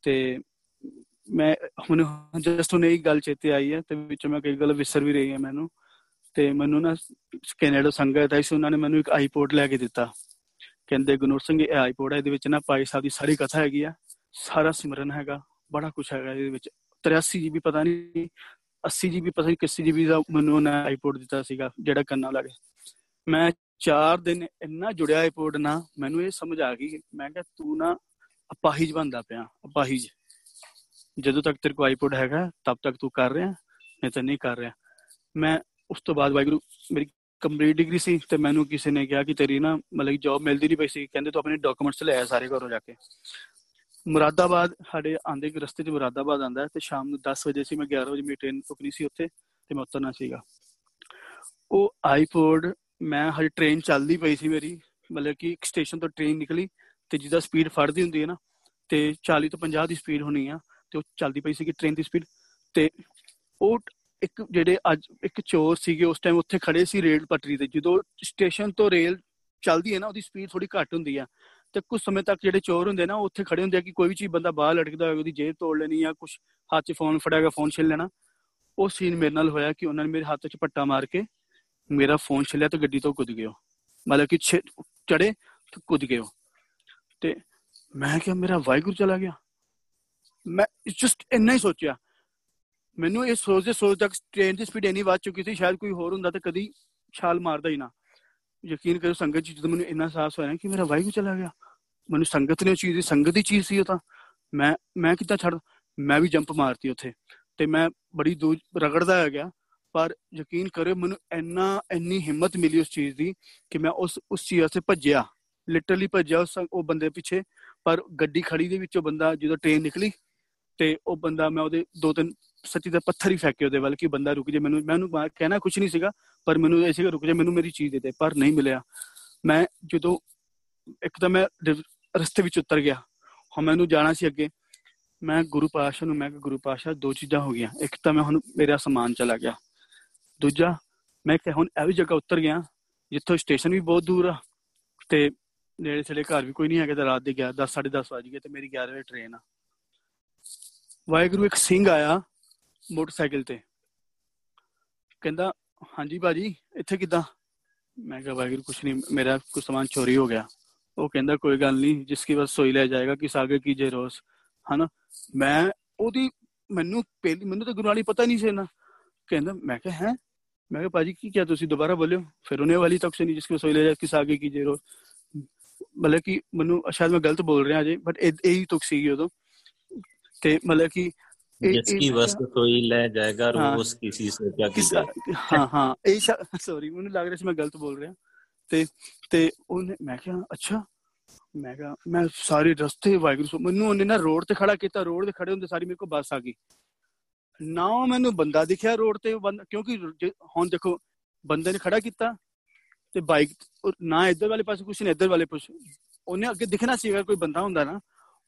ਤੇ ਮੈਂ, ਹੁਣ ਜਸਟ ਉਹਨੇ ਇੱਕ ਗੱਲ ਚੇਤੇ ਆਈ ਹੈ, ਤੇ ਵਿੱਚ ਮੈਂ ਕਈ ਗੱਲ ਵਿਸਰ ਵੀ ਰਹੀ ਹੈ ਮੈਨੂੰ। ਤੇ ਮੈਨੂੰ ਨਾ ਕੈਨੇਡਾ ਸੰਗਤ ਆਈ ਸੀ, ਉਹਨਾਂ ਨੇ ਮੈਨੂੰ ਇੱਕ ਆਈਪੋਡ ਲੈ ਕੇ ਦਿੱਤਾ। ਕਹਿੰਦੇ ਗੁਨੂਰ ਸਿੰਘ, ਇਹ ਆਈਪੋਡ ਹੈ ਇਹਦੇ ਵਿੱਚ ਨਾ ਪਾਈ ਸਾਹਿਬ ਦੀ ਸਾਰੀ ਕਥਾ ਹੈਗੀ ਆ, ਸਾਰਾ ਸਿਮਰਨ ਹੈਗਾ, ਬੜਾ ਕੁਝ ਹੈਗਾ ਇਹਦੇ ਵਿੱਚ। 83 ਜੀਬੀ ਪਤਾ ਨਹੀਂ 80 ਜੀਬੀ ਪਤਾ ਨਹੀਂ ਕਿੰਨੀ ਜੀਬੀ ਦਾ ਮੈਨੂੰ ਨਾ ਆਈਪੋਡ ਦਿੱਤਾ ਸੀਗਾ, ਜਿਹੜਾ ਕੰਨਾਂ ਲੱਗੇ। ਮੈਂ 4 ਦਿਨ ਇੰਨਾ ਜੁੜਿਆ ਆਈਪੋਡ ਨਾਲ, ਮੈਨੂੰ ਇਹ ਸਮਝ ਆ ਗਈ, ਮੈਂ ਕਿਹਾ, ਤੂੰ ਨਾ ਅਪਾਹਿਜ ਬੰਦਾ ਪਿਆ, ਅਪਾਹਿਜ। ਜਦੋਂ ਤੱਕ ਤੇਰੇ ਕੋਲ ਆਈਪੋਡ ਹੈਗਾ ਤਦ ਤੱਕ ਤੂੰ ਕਰ ਰਿਹਾ ਮੈਂ ਤਾਂ ਨਹੀਂ ਕਰ ਰਿਹਾ। ਮੈਂ ਉਸ ਤੋਂ ਬਾਅਦ ਵਾਹਿਗੁਰੂ ਮੇਰੀ ਕੰਪਲੀਟ ਡਿਗਰੀ ਸੀ ਤੇ ਮੈਨੂੰ ਕਿਸੇ ਨੇ ਕਿਹਾ ਕਿ ਤੇਰੀ ਨਾ ਮਤਲਬ ਜੌਬ ਮਿਲਦੀ ਨਹੀਂ ਪਈ ਸੀ, ਕਹਿੰਦੇ ਤੂੰ ਆਪਣੇ ਡਾਕੂਮੈਂਟਸ ਲੈ ਆ ਸਾਰੇ ਘਰੋਂ ਜਾ ਕੇ। ਮੁਰਾਦਾਬਾਦ ਸਾਡੇ ਆਂਦੇ ਕਿ ਰਸਤੇ 'ਚ ਮੁਰਾਦਾਬਾਦ ਆਂਦਾ ਤੇ ਸ਼ਾਮ ਨੂੰ 10 ਵਜੇ ਸੀ ਮੈਂ 11 ਵਜੇ ਮੇਰੀ ਟ੍ਰੇਨ ਰੁਕਣੀ ਸੀ ਉੱਥੇ ਤੇ ਮੈਂ ਉਤਰਨਾ ਸੀਗਾ। ਉਹ ਆਈਪੋਡ ਮੈਂ ਹਜੇ ਟ੍ਰੇਨ ਚੱਲਦੀ ਪਈ ਸੀ ਮੇਰੀ, ਮਤਲਬ ਕਿ ਇੱਕ ਸਟੇਸ਼ਨ ਤੋਂ ਟ੍ਰੇਨ ਨਿਕਲੀ ਤੇ ਜਿਹਦਾ ਸਪੀਡ ਫੜਦੀ ਹੁੰਦੀ ਹੈ ਨਾ, ਤੇ 40 ਤੋਂ 50 ਦੀ ਸਪੀਡ ਹੋਣੀ ਆ ਤੇ ਉਹ ਚੱਲਦੀ ਪਈ ਸੀ ਕਿ ਟ੍ਰੇਨ ਦੀ ਸਪੀਡ ਤੇ ਉਹ ਇੱਕ ਜਿਹੜੇ ਅੱਜ ਇੱਕ ਚੋਰ ਸੀਗੇ ਉਸ ਟਾਈਮ ਉੱਥੇ ਖੜੇ ਸੀ ਰੇਲ ਪਟਰੀ ਤੇ। ਜਦੋਂ ਸਟੇਸ਼ਨ ਤੋਂ ਰੇਲ ਚੱਲਦੀ ਹੈ ਨਾ, ਉਹਦੀ ਸਪੀਡ ਥੋੜੀ ਘੱਟ ਹੁੰਦੀ ਆ। ਤੇ ਕੁਝ ਸਮੇਂ ਤੱਕ ਜਿਹੜੇ ਚੋਰ ਹੁੰਦੇ ਨਾ ਉੱਥੇ ਖੜੇ ਹੁੰਦੇ ਆ ਕਿ ਕੋਈ ਵੀ ਚੀਜ਼ ਬੰਦਾ ਬਾਹਰ ਲਟਕਦਾ ਹੋਵੇ, ਉਹਦੀ ਜੇਬ ਤੋੜ ਲੈਣੀ ਜਾਂ ਕੁਝ ਹੱਥ 'ਚ ਫੋਨ ਫੜਾਗਾ ਫੋਨ ਛਿਲ ਲੈਣਾ। ਉਹ ਸੀਨ ਮੇਰੇ ਨਾਲ ਹੋਇਆ ਕਿ ਉਹਨਾਂ ਨੇ ਮੇਰੇ ਹੱਥ 'ਚ ਪੱਟਾ ਮਾਰ ਕੇ ਮੇਰਾ ਫੋਨ ਛਿਲਿਆ ਤੇ ਗੱਡੀ ਤੋਂ ਕੁੱਦ ਗਏ ਮਤਲਬ ਕਿ ਚੜੇ ਤੇ ਕੁੱਦ ਗਏ ਤੇ ਮੈਂ ਕਿਹਾ, ਮੇਰਾ ਵਾਹਿਗੁਰੂ ਚਲਾ ਗਿਆ। ਮੈਂ ਜਸਟ ਇੰਨਾ ਹੀ ਸੋਚਿਆ। ਮੈਨੂੰ ਇਹ ਸੋਚਦੇ ਸੋਚਦਾ ਟ੍ਰੇਨ ਦੀ ਸਪੀਡ ਇੰਨੀ ਵੱਧ ਚੁੱਕੀ ਸੀ, ਸ਼ਾਇਦ ਕੋਈ ਹੋਰ ਹੁੰਦਾ ਤਾਂ ਕਦੀ ਛਾਲ ਮਾਰਦਾ ਹੀ ਨਾ। ਯਕੀਨ ਕਰੋ ਸੰਗਤ ਜੀ, ਜਦੋਂ ਮੈਨੂੰ ਇੰਨਾ ਸਾਹਸ ਹੋਇਆ ਕਿ ਮੇਰਾ ਵਾਹਿਗੁਰੂ ਚਲਾ ਗਿਆ। ਮੈਨੂੰ ਸੰਗਤ ਨੇ ਚੀਜ਼ ਦੀ, ਸੰਗਤ ਦੀ ਚੀਜ਼ ਸੀ ਉਹ ਤਾਂ। ਮੈਂ ਮੈਂ ਕਿੱਦਾਂ ਛੱਡ ਮੈਂ ਵੀ ਜੰਪ ਮਾਰਤੀ ਉੱਥੇ। ਤੇ ਮੈਂ ਬੜੀ ਦੂਰ ਰਗੜਦਾ ਆ ਗਿਆ। ਪਰ ਯਕੀਨ ਕਰਿਓ ਮੈਨੂੰ ਇੰਨਾ, ਇੰਨੀ ਹਿੰਮਤ ਮਿਲੀ ਉਸ ਚੀਜ਼ ਦੀ ਕਿ ਮੈਂ ਉਸ ਉਸ ਚੀਜ਼ ਵਾਸਤੇ ਭੱਜਿਆ। ਲਿਟਰਲੀ ਭੱਜਿਆ ਉਸ ਉਹ ਬੰਦੇ ਪਿੱਛੇ। ਪਰ ਗੱਡੀ ਖੜੀ ਦੇ ਵਿੱਚੋਂ ਬੰਦਾ ਜਦੋਂ ਟ੍ਰੇਨ ਨਿਕਲੀ ਤੇ ਉਹ ਬੰਦਾ ਮੈਂ ਉਹਦੇ ਦੋ ਤਿੰਨ ਸੱਚੀ ਦਾ ਪੱਥਰ ਹੀ ਫੈਕੇ ਉਹਦੇ ਵੱਲ ਕਿ ਬੰਦਾ ਰੁਕ ਜੇ। ਮੈਨੂੰ ਮੈਨੂੰ ਕਹਿਣਾ ਕੁਝ ਨਹੀਂ ਸੀਗਾ, ਪਰ ਮੈਨੂੰ ਐਸੇ ਕਿ ਰੁਕ ਜਾ, ਮੈਨੂੰ ਮੇਰੀ ਚੀਜ਼ ਦੇ ਦੇ। ਪਰ ਨਹੀਂ ਮਿਲਿਆ। ਮੈਂ ਜਦੋਂ ਇੱਕ ਤਾਂ ਮੈਂ ਰਸਤੇ ਵਿੱਚ ਉਤਰ ਗਿਆ। ਹੁਣ ਮੈਨੂੰ ਜਾਣਾ ਸੀ ਅੱਗੇ। ਮੈਂ ਗੁਰੂ ਪਾਸ਼ਾ ਨੂੰ ਮੈਂ ਕਿ ਗੁਰੂ ਪਾਸ਼ਾ ਦੋ ਚੀਜ਼ਾਂ ਹੋ ਗਈਆਂ। ਇੱਕ ਤਾਂ ਮੈਂ ਹੁਣ ਮੇਰਾ ਸਮਾਨ ਚਲਾ ਗਿਆ। ਦੂਜਾ, ਮੈਂ ਕਿ ਹੁਣ ਇਹ ਵੀ ਜਗ੍ਹਾ ਉਤਰ ਗਿਆ। ਜਿੱਥੋਂ ਸਟੇਸ਼ਨ ਵੀ ਬਹੁਤ ਦੂਰ ਆ। ਤੇ ਨੇੜੇ ਥੜੇ ਘਰ ਵੀ ਕੋਈ ਨਹੀਂ ਹੈਗਾ ਤੇ ਰਾਤ ਦੇ 11 10 10:30 ਵਜ ਗਏ ਤੇ ਮੇਰੀ 11 ਵਜੇ ਟ੍ਰੇਨ ਆ। ਵਾਹਿਗੁਰੂ, ਇੱਕ ਸਿੰਘ ਆਇਆ। ਮੋਟਰਸਾਈਕਲ ਤੇ। ਕਹਿੰਦਾ, ਹਾਂਜੀ ਬਾਜੀ ਇੱਥੇ ਕਿੱਦਾਂ? ਮੈਂ ਕਿਹਾ, ਵਾਹਿਗੁਰੂ, ਕੁਛ ਨਹੀਂ, ਮੇਰਾ ਕੁਝ ਸਮਾਨ ਚੋਰੀ ਹੋ ਗਿਆ। ਉਹ ਕਹਿੰਦਾ, ਕੋਈ ਗੱਲ ਨਹੀਂ, ਜਿਸ ਕੀ ਬਸ ਸੋਈ ਲੈ ਜਾਏਗਾ, ਕਿਸ ਆਗੇ ਕੀਜੇ ਰੋਸ। ਹਨਾ? ਮੈਂ ਉਹਦੀ, ਮੈਨੂੰ ਪਹਿਲੀ, ਮੈਨੂੰ ਤਾਂ ਗੁਰੂ ਵਾਲੀ ਪਤਾ ਨਹੀਂ ਸੀ ਨਾ ਕਹਿੰਦਾ, ਮੈਂ ਕਿਹਾ, ਹੈ? ਮੈਂ ਕਿਹਾ ਬਾਜੀ ਕੀ ਕਿਹਾ ਤੁਸੀਂ? ਦੁਬਾਰਾ ਬੋਲਿਓ। ਫਿਰ ਉਹਨੇ ਵਾਲੀ ਤੱਕ ਸੇ ਨਹੀਂ ਜਿਸ ਕੀ ਸੋਈ ਲੈ ਜਾ ਕਿਸ ਆਗੇ ਕੀਜੇ ਰੋਸ। ਮਤਲਬ ਕਿ ਮੈਨੂੰ ਸ਼ਾਇਦ ਮੈਂ ਗਲਤ ਬੋਲ ਰਿਹਾ ਜੇ ਬਟ ਇਹੀ ਤੁਕ ਸੀਗੀ ਉਦੋਂ। ਤੇ ਮਤਲਬ ਕਿ जिसकी वस्तु कोई ले जाएगा रोज किसी से क्या किसी ਹਾਂ ਹਾਂ ਇਹ ਸੌਰੀ ਮੈਨੂੰ ਲੱਗ ਰਿਹਾ ਸੀ ਮੈਂ ਗਲਤ ਬੋਲ ਰਿਹਾ ਤੇ ਤੇ ਉਹਨੇ ਮੈਂ ਕਿਹਾ ਅੱਛਾ ਮੈਂ ਕਿਹਾ ਮੈਂ ਸਾਰੇ ਰਸਤੇ ਵਾਇਗਰੂ ਮੈਨੂੰ ਉਹਨੇ ਨਾ ਰੋਡ ਤੇ ਖੜਾ ਕੀਤਾ ਰੋਡ ਤੇ ਖੜੇ ਹੁੰਦੇ ਸਾਰੀ ਮੇਰੇ ਕੋਲ ਬੱਸ ਆ ਗਈ ਨਾ ਮੈਨੂੰ ਬੰਦਾ ਦਿਖਿਆ ਰੋਡ ਤੇ ਕਿਉਂਕਿ ਹੁਣ ਦੇਖੋ ਬੰਦੇ ਨੇ ਖੜਾ ਕੀਤਾ ਤੇ ਬਾਈਕ ਨਾ ਇੱਧਰ ਵਾਲੇ ਪਾਸੇ ਕੁਛ ਨਹੀਂ ਇੱਧਰ ਵਾਲੇ ਪਾਸੇ ਉਹਨੇ ਅੱਗੇ ਦਿਖਣਾ ਸੀ ਅਗਰ ਕੋਈ ਬੰਦਾ ਹੁੰਦਾ ਨਾ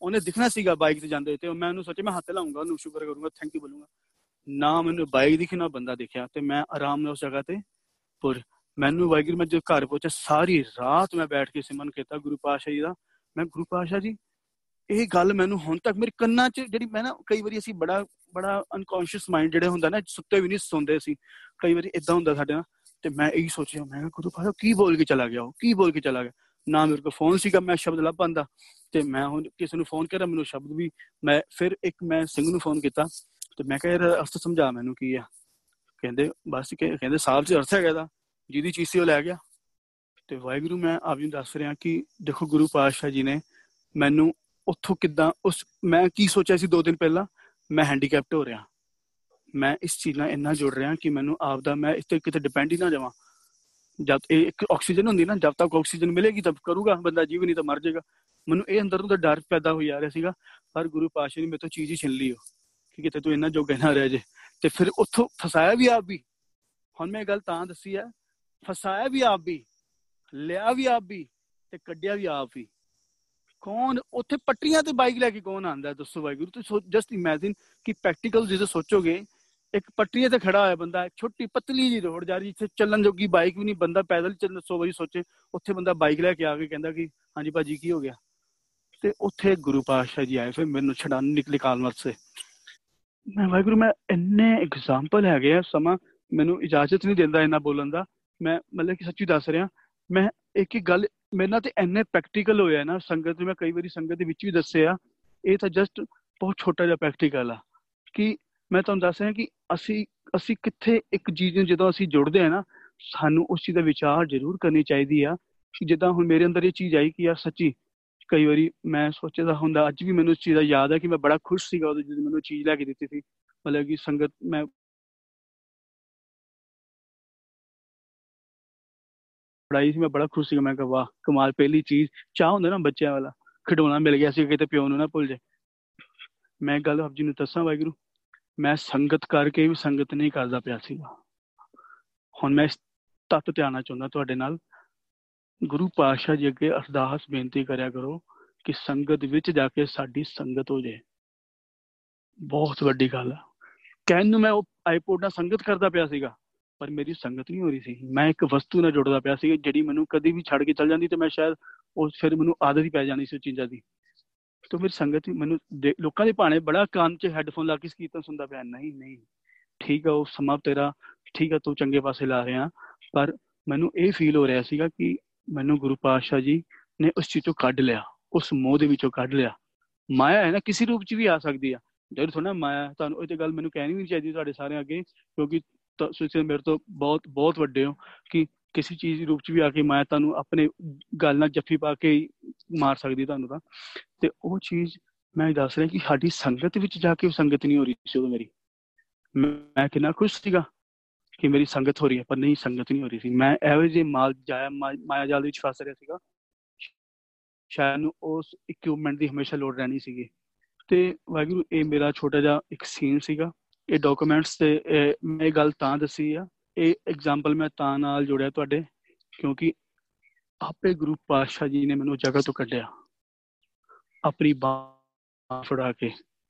ਉਹਨੇ ਦਿਖਣਾ ਸੀਗਾ ਬਾਈਕ ਤੇ ਜਾਂਦੇ ਤੇ ਮੈਂ ਉਹਨੂੰ ਸੋਚਿਆ, ਮੈਂ ਹੱਥ ਲਾਉਂਗਾ, ਉਹਨੂੰ ਸ਼ੁਕਰ ਕਰੂੰਗਾ ਥੈਂਕ ਯੂ ਬੋਲੂੰਗਾ। ਨਾ ਮੈਨੂੰ ਬਾਈਕ ਦਿਖਣਾ ਬੰਦਾ ਦਿਖਿਆ ਤੇ ਮੈਂ ਆਰਾਮ ਨਾਲ ਉਸ ਜਗ੍ਹਾ ਤੇ ਪੁਰ। ਮੈਨੂੰ ਵਾਹਿਗੁਰੂ, ਮੈਂ ਜਦ ਘਰ ਪਹੁੰਚਿਆ, ਸਾਰੀ ਰਾਤ ਮੈਂ ਬੈਠ ਕੇ ਸਿਮਰਨ ਕੀਤਾ ਗੁਰੂ ਪਾਸ਼ਾ ਜੀ ਦਾ। ਮੈਂ ਗੁਰੂ ਪਾਸ਼ਾ ਜੀ, ਇਹ ਗੱਲ ਮੈਨੂੰ ਹੁਣ ਤੱਕ ਮੇਰੇ ਕੰਨਾਂ 'ਚ ਜਿਹੜੀ ਮੈਂ ਨਾ ਕਈ ਵਾਰੀ ਅਸੀਂ ਬੜਾ ਬੜਾ ਅਨਕੌਂਸ਼ੀਅਸ ਮਾਈਂਡ ਜਿਹੜੇ ਹੁੰਦਾ ਨਾ, ਸੁੱਤੇ ਵੀ ਨਹੀਂ ਸੌਂਦੇ ਸੀ ਕਈ ਵਾਰੀ ਇਦਾਂ ਹੁੰਦਾ ਸਾਡੇ ਨਾਲ ਤੇ ਮੈਂ ਇਹੀ ਸੋਚਿਆ, ਮੈਂ ਗੁਰੂ ਪਾਸ਼ਾ ਕੀ ਬੋਲ ਕੇ ਚਲਾ ਗਿਆ ਉਹ, ਕੀ ਬੋਲ ਕੇ ਚਲਾ ਗਿਆ? ਨਾ ਮੇਰੇ ਕੋਲ ਫੋਨ ਸੀਗਾ, ਮੈਂ ਸ਼ਬਦ ਲੱਭ ਪਾਂਦਾ ਤੇ ਮੈਂ ਹੁਣ ਕਿਸੇ ਨੂੰ ਫੋਨ ਕਰਾਂ ਮੈਨੂੰ ਸ਼ਬਦ ਵੀ ਮੈਂ ਫਿਰ ਇੱਕ ਮੈਂ ਸਿੰਘ ਨੂੰ ਫੋਨ ਕੀਤਾ ਤੇ ਮੈਂ ਕਿਹਾ, ਯਾਰ, ਅਰਥ ਸਮਝਾ ਮੈਨੂੰ ਕੀ ਆ? ਕਹਿੰਦੇ, ਬਸ ਕਹਿੰਦੇ ਸਾਫ਼ ਜੀ ਅਰਥ ਹੈਗਾ ਦਾ ਜਿਹਦੀ ਚੀਜ਼ ਸੀ ਉਹ ਲੈ ਗਿਆ। ਤੇ ਵਾਹਿਗੁਰੂ, ਮੈਂ ਆਪ ਜੀ ਦੱਸ ਰਿਹਾ ਕਿ ਦੇਖੋ, ਗੁਰੂ ਪਾਤਸ਼ਾਹ ਜੀ ਨੇ ਮੈਨੂੰ ਉੱਥੋਂ ਕਿੱਦਾਂ ਉਸ, ਮੈਂ ਕੀ ਸੋਚਿਆ ਸੀ ਦੋ ਦਿਨ ਪਹਿਲਾਂ? ਮੈਂ ਹੈਂਡੀਕੈਪਟ ਹੋ ਰਿਹਾ। ਮੈਂ ਇਸ ਚੀਜ਼ ਨਾਲ ਇੰਨਾ ਜੁੜ ਰਿਹਾ ਕਿ ਮੈਨੂੰ ਆਪ ਦਾ, ਮੈਂ ਇਸ ਤੇ ਕਿਤੇ ਡਿਪੈਂਡ ਹੀ ਨਾ ਜਾਵਾਂ। ਜਦ ਇਹ ਇੱਕ ਆਕਸੀਜਨ ਹੁੰਦੀ ਨਾ, ਜਦ ਤੱਕ ਆਕਸੀਜਨ ਮਿਲੇਗੀ ਤਬ ਕਰੂਗਾ, ਬੰਦਾ ਜੀਵ ਨਹੀਂ ਤਾਂ ਮਰ ਜਾਏਗਾ। ਮੈਨੂੰ ਇਹ ਅੰਦਰ ਤੋਂ ਡਰ ਪੈਦਾ ਹੋਈ ਆ ਰਿਹਾ ਸੀਗਾ, ਪਰ ਗੁਰੂ ਪਾਸ਼ਾ ਨੇ ਮੇਰੇ ਤੋਂ ਚੀਜ਼ ਹੀ ਛਿਨ ਲਈ ਕਿ ਕਿਤੇ ਤੂੰ ਇੰਨਾ ਜੋਗਾ ਨਾ ਰਹਿ ਜੇ। ਤੇ ਫਿਰ ਉੱਥੋਂ ਫਸਾਇਆ ਵੀ ਆਪ ਵੀ। ਹੁਣ ਮੈਂ ਗੱਲ ਤਾਂ ਦੱਸੀ ਆ, ਫਸਾਇਆ ਵੀ ਆਪ ਵੀ, ਲਿਆ ਵੀ ਆਪ ਵੀ, ਤੇ ਕੱਢਿਆ ਵੀ ਆਪ ਹੀ ਕੌਣ, ਉੱਥੇ ਪੱਟੀਆਂ ਤੇ ਬਾਈਕ ਲੈ ਕੇ ਕੌਣ ਆਂਦਾ ਦੱਸੋ ਵਾਹਿਗੁਰੂ, ਤੁਸੀਂ ਜਸਟ ਇਮੇਜਿਨ ਕਿ ਪ੍ਰੈਕਟੀਕਲ ਜੇ ਸੋਚੋਗੇ ਇੱਕ ਪੱਟੀਆਂ ਤੇ ਖੜਾ ਹੋਇਆ ਬੰਦਾ, ਛੋਟੀ ਪਤਲੀ ਜੀ ਰੋਡ ਜਾ ਰਹੀ ਜਿੱਥੇ ਚੱਲਣ ਜੋਗੀ ਬਾਈਕ ਵੀ ਨਹੀਂ, ਬੰਦਾ ਪੈਦਲ ਚੱਲ ਸੋ ਵਈ ਸੋਚੇ, ਉੱਥੇ ਬੰਦਾ ਬਾਈਕ ਲੈ ਕੇ ਆ ਕੇ ਕਹਿੰਦਾ ਕਿ ਹਾਂਜੀ ਭਾਜੀ ਕੀ ਹੋ ਗਿਆ? ਤੇ ਉੱਥੇ ਗੁਰੂ ਪਾਤਸ਼ਾਹ ਜੀ ਆਏ, ਫਿਰ ਮੈਨੂੰ ਛਡਾਣ ਨਿਕਲੇ ਕਾਲ ਵਾਸਤੇ ਮੈਂ ਵਾਹਿਗੁਰੂ, ਮੈਂ ਇੰਨੇ ਐਗਜ਼ਾਮਪਲ ਹੈਗੇ ਆ, ਸਮਾਂ ਮੈਨੂੰ ਇਜਾਜ਼ਤ ਨਹੀਂ ਦਿੰਦਾ ਇਹਨਾਂ ਬੋਲਣ ਦਾ। ਮੈਂ ਮਤਲਬ ਕਿ ਸੱਚੀ ਦੱਸ ਰਿਹਾ, ਮੈਂ ਇੱਕ ਇੱਕ ਗੱਲ, ਮੇਰੇ ਨਾਲ ਤੇ ਇੰਨੇ ਪ੍ਰੈਕਟੀਕਲ ਹੋਇਆ ਨਾ, ਸੰਗਤ ਮੈਂ ਕਈ ਵਾਰੀ ਸੰਗਤ ਦੇ ਵਿੱਚ ਵੀ ਦੱਸਿਆ, ਇਹ ਤਾਂ ਜਸਟ ਬਹੁਤ ਛੋਟਾ ਜਿਹਾ ਪ੍ਰੈਕਟੀਕਲ ਆ, ਕਿ ਮੈਂ ਤੁਹਾਨੂੰ ਦੱਸ ਰਿਹਾ ਕਿ ਅਸੀਂ ਅਸੀਂ ਕਿੱਥੇ ਇੱਕ ਚੀਜ਼ ਨੂੰ ਜਦੋਂ ਅਸੀਂ ਜੁੜਦੇ ਆ ਨਾ, ਸਾਨੂੰ ਉਸ ਚੀਜ਼ ਦਾ ਵਿਚਾਰ ਜ਼ਰੂਰ ਕਰਨੀ ਚਾਹੀਦੀ ਆ ਕਿ ਜਿੱਦਾਂ ਹੁਣ ਮੇਰੇ ਅੰਦਰ ਇਹ ਚੀਜ਼ ਆਈ ਕਿ ਯਾਰ ਸੱਚੀ ਕਈ ਵਾਰੀ ਮੈਂ ਸੋਚਦਾ ਹੁੰਦਾ, ਅੱਜ ਵੀ ਮੈਨੂੰ ਇਸ ਚੀਜ਼ ਦਾ ਯਾਦ ਹੈ ਕਿ ਮੈਂ ਬੜਾ ਖੁਸ਼ ਸੀਗਾ ਉਦੋਂ ਜਦੋਂ ਮੈਨੂੰ ਚੀਜ਼ ਲੈ ਕੇ ਦਿੱਤੀ ਸੀ, ਮਤਲਬ ਕਿ ਸੰਗਤ ਮੈਂ ਪੜਾਈ ਸੀ, ਮੈਂ ਬੜਾ ਖੁਸ਼ ਸੀਗਾ, ਮੈਂ ਕਿਹਾ ਵਾਹ, ਕਮਾਲ ਪਹਿਲੀ ਚੀਜ਼, ਚਾਹ ਹੁੰਦਾ ਨਾ ਬੱਚਿਆਂ ਵਾਲਾ, ਖਿਡੌਣਾ ਮਿਲ ਗਿਆ ਸੀ ਕਿਤੇ ਪਿਓ ਨੂੰ ਨਾ ਭੁੱਲ ਜਾਏ। ਮੈਂ ਗੱਲ ਆਪ ਜੀ ਨੂੰ ਦੱਸਾਂ ਵਾਹਿਗੁਰੂ ਮੈਂ ਸੰਗਤ ਕਰਕੇ ਵੀ ਸੰਗਤ ਨਹੀਂ ਕਰਦਾ ਪਿਆ ਸੀਗਾ। ਹੁਣ ਮੈਂ ਇਸ ਤੱਤ ਧਿਆਨਾ ਚਾਹੁੰਦਾ ਤੁਹਾਡੇ ਨਾਲ। ਗੁਰੂ ਪਾਤਸ਼ਾਹ ਜੀ ਅੱਗੇ ਅਰਦਾਸ ਬੇਨਤੀ ਕਰਿਆ ਕਰੋ ਕਿ ਸੰਗਤ ਵਿੱਚ ਜਾ ਕੇ ਸਾਡੀ ਸੰਗਤ ਹੋ ਜਾਏ। ਬਹੁਤ ਵੱਡੀ ਗੱਲ ਹੈ ਕਹਿਣ ਨੂੰ ਮੈਂ ਉਹ ਆਈਪੋਡ ਨਾਲ ਸੰਗਤ ਕਰਦਾ ਪਿਆ ਸੀਗਾ, ਪਰ ਮੇਰੀ ਸੰਗਤ ਨਹੀਂ ਹੋ ਰਹੀ ਸੀ। ਮੈਂ ਇੱਕ ਵਸਤੂ ਨਾਲ ਜੁੜਦਾ ਪਿਆ ਸੀ, ਜਿਹੜੀ ਮੈਨੂੰ ਕਦੀ ਵੀ ਛੱਡ ਕੇ ਚੱਲ ਜਾਂਦੀ ਤੇ ਮੈਂ ਸ਼ਾਇਦ ਉਹ ਫਿਰ ਮੈਨੂੰ ਆਦਤ ਹੀ ਪੈ ਜਾਣੀ ਸੀ ਉਹ ਚੀਜ਼ਾਂ ਦੀ। ਤੋਂ ਮੇਰੀ ਸੰਗਤ ਮੈਨੂੰ ਲੋਕਾਂ ਦੇ ਭਾਣੇ ਬੜਾ ਕੰਨ 'ਚ ਹੈੱਡਫੋਨ ਲਾ ਕੇ ਕੀਰਤਨ ਸੁਣਦਾ ਪਿਆ, ਨਹੀਂ ਨਹੀਂ, ਠੀਕ ਆ, ਉਹ ਸਮਾਂ ਤੇਰਾ, ਠੀਕ ਆ, ਤੂੰ ਚੰਗੇ ਪਾਸੇ ਲਾ ਰਿਹਾ। ਪਰ ਮੈਨੂੰ ਇਹ ਫੀਲ ਹੋ ਰਿਹਾ ਸੀਗਾ ਕਿ ਮੈਨੂੰ ਗੁਰੂ ਪਾਤਸ਼ਾਹ ਜੀ ਨੇ ਉਸ ਚੀਜ਼ ਤੋਂ ਕੱਢ ਲਿਆ, ਉਸ ਮੋਹ ਦੇ ਵਿੱਚੋਂ ਕੱਢ ਲਿਆ। ਮਾਇਆ ਹੈ ਨਾ, ਕਿਸੇ ਰੂਪ 'ਚ ਵੀ ਆ ਸਕਦੀ ਆ। ਜਦੋਂ ਥੋੜਾ ਮਾਇਆ, ਤੁਹਾਨੂੰ ਇਹ ਤੇ ਗੱਲ ਮੈਨੂੰ ਕਹਿਣੀ ਵੀ ਚਾਹੀਦੀ ਤੁਹਾਡੇ ਸਾਰਿਆਂ ਅੱਗੇ, ਕਿਉਂਕਿ ਤੁਸੀਂ ਮੇਰੇ ਤੋਂ ਬਹੁਤ ਬਹੁਤ ਵੱਡੇ ਹੋ, ਕਿ ਕਿਸੇ ਚੀਜ਼ ਦੇ ਰੂਪ 'ਚ ਵੀ ਆ ਕੇ ਮਾਇਆ ਤੁਹਾਨੂੰ ਆਪਣੇ ਗੱਲ ਨਾਲ ਜੱਫੀ ਪਾ ਕੇ ਮਾਰ ਸਕਦੀ ਤੁਹਾਨੂੰ ਤਾਂ। ਤੇ ਉਹ ਚੀਜ਼ ਮੈਂ ਦੱਸ ਰਿਹਾ ਕਿ ਸਾਡੀ ਸੰਗਤ ਵਿੱਚ ਜਾ ਕੇ ਸੰਗਤ ਨਹੀਂ ਹੋ ਰਹੀ ਸੀ ਉਹ ਮੇਰੀ। ਮੈਂ ਕਿੰਨਾ ਖੁਸ਼ ਸੀਗਾ ਕਿ ਮੇਰੀ ਸੰਗਤ ਹੋ ਰਹੀ ਹੈ, ਪਰ ਨਹੀਂ, ਸੰਗਤ ਨਹੀਂ ਹੋ ਰਹੀ ਸੀ। ਮੈਂ ਐਵੇਂ ਜੇ ਮਾਲ ਜਾਇਆ ਮਾਇਆ ਜਾਲ ਵਿੱਚ ਫਸ ਰਿਹਾ ਸੀਗਾ। ਸ਼ਾਇਦ ਨੂੰ ਉਸ ਇਕਵਿਪਮੈਂਟ ਦੀ ਹਮੇਸ਼ਾ ਲੋੜ ਰਹਿਣੀ ਸੀਗੀ। ਤੇ ਵਾਹਿਗੁਰੂ, ਇਹ ਮੇਰਾ ਛੋਟਾ ਜਿਹਾ ਇੱਕ ਸੀਨ ਸੀਗਾ। ਇਹ ਡਾਕੂਮੈਂਟਸ ਤੇ ਮੈਂ ਇਹ ਗੱਲ ਤਾਂ ਦੱਸੀ ਆ ਇਹ ਐਗਜ਼ਾਮਪਲ ਮੈਂ ਤਾਂ ਨਾਲ ਜੋੜਿਆ ਤੁਹਾਡੇ, ਕਿਉਂਕਿ ਆਪੇ ਗੁਰੂ ਪਾਤਸ਼ਾਹ ਜੀ ਨੇ ਮੈਨੂੰ ਜਗ੍ਹਾ ਤੋਂ ਕੱਢਿਆ। ਆਪਣੀ ਬਾਹ ਫੜਾ ਕੇ।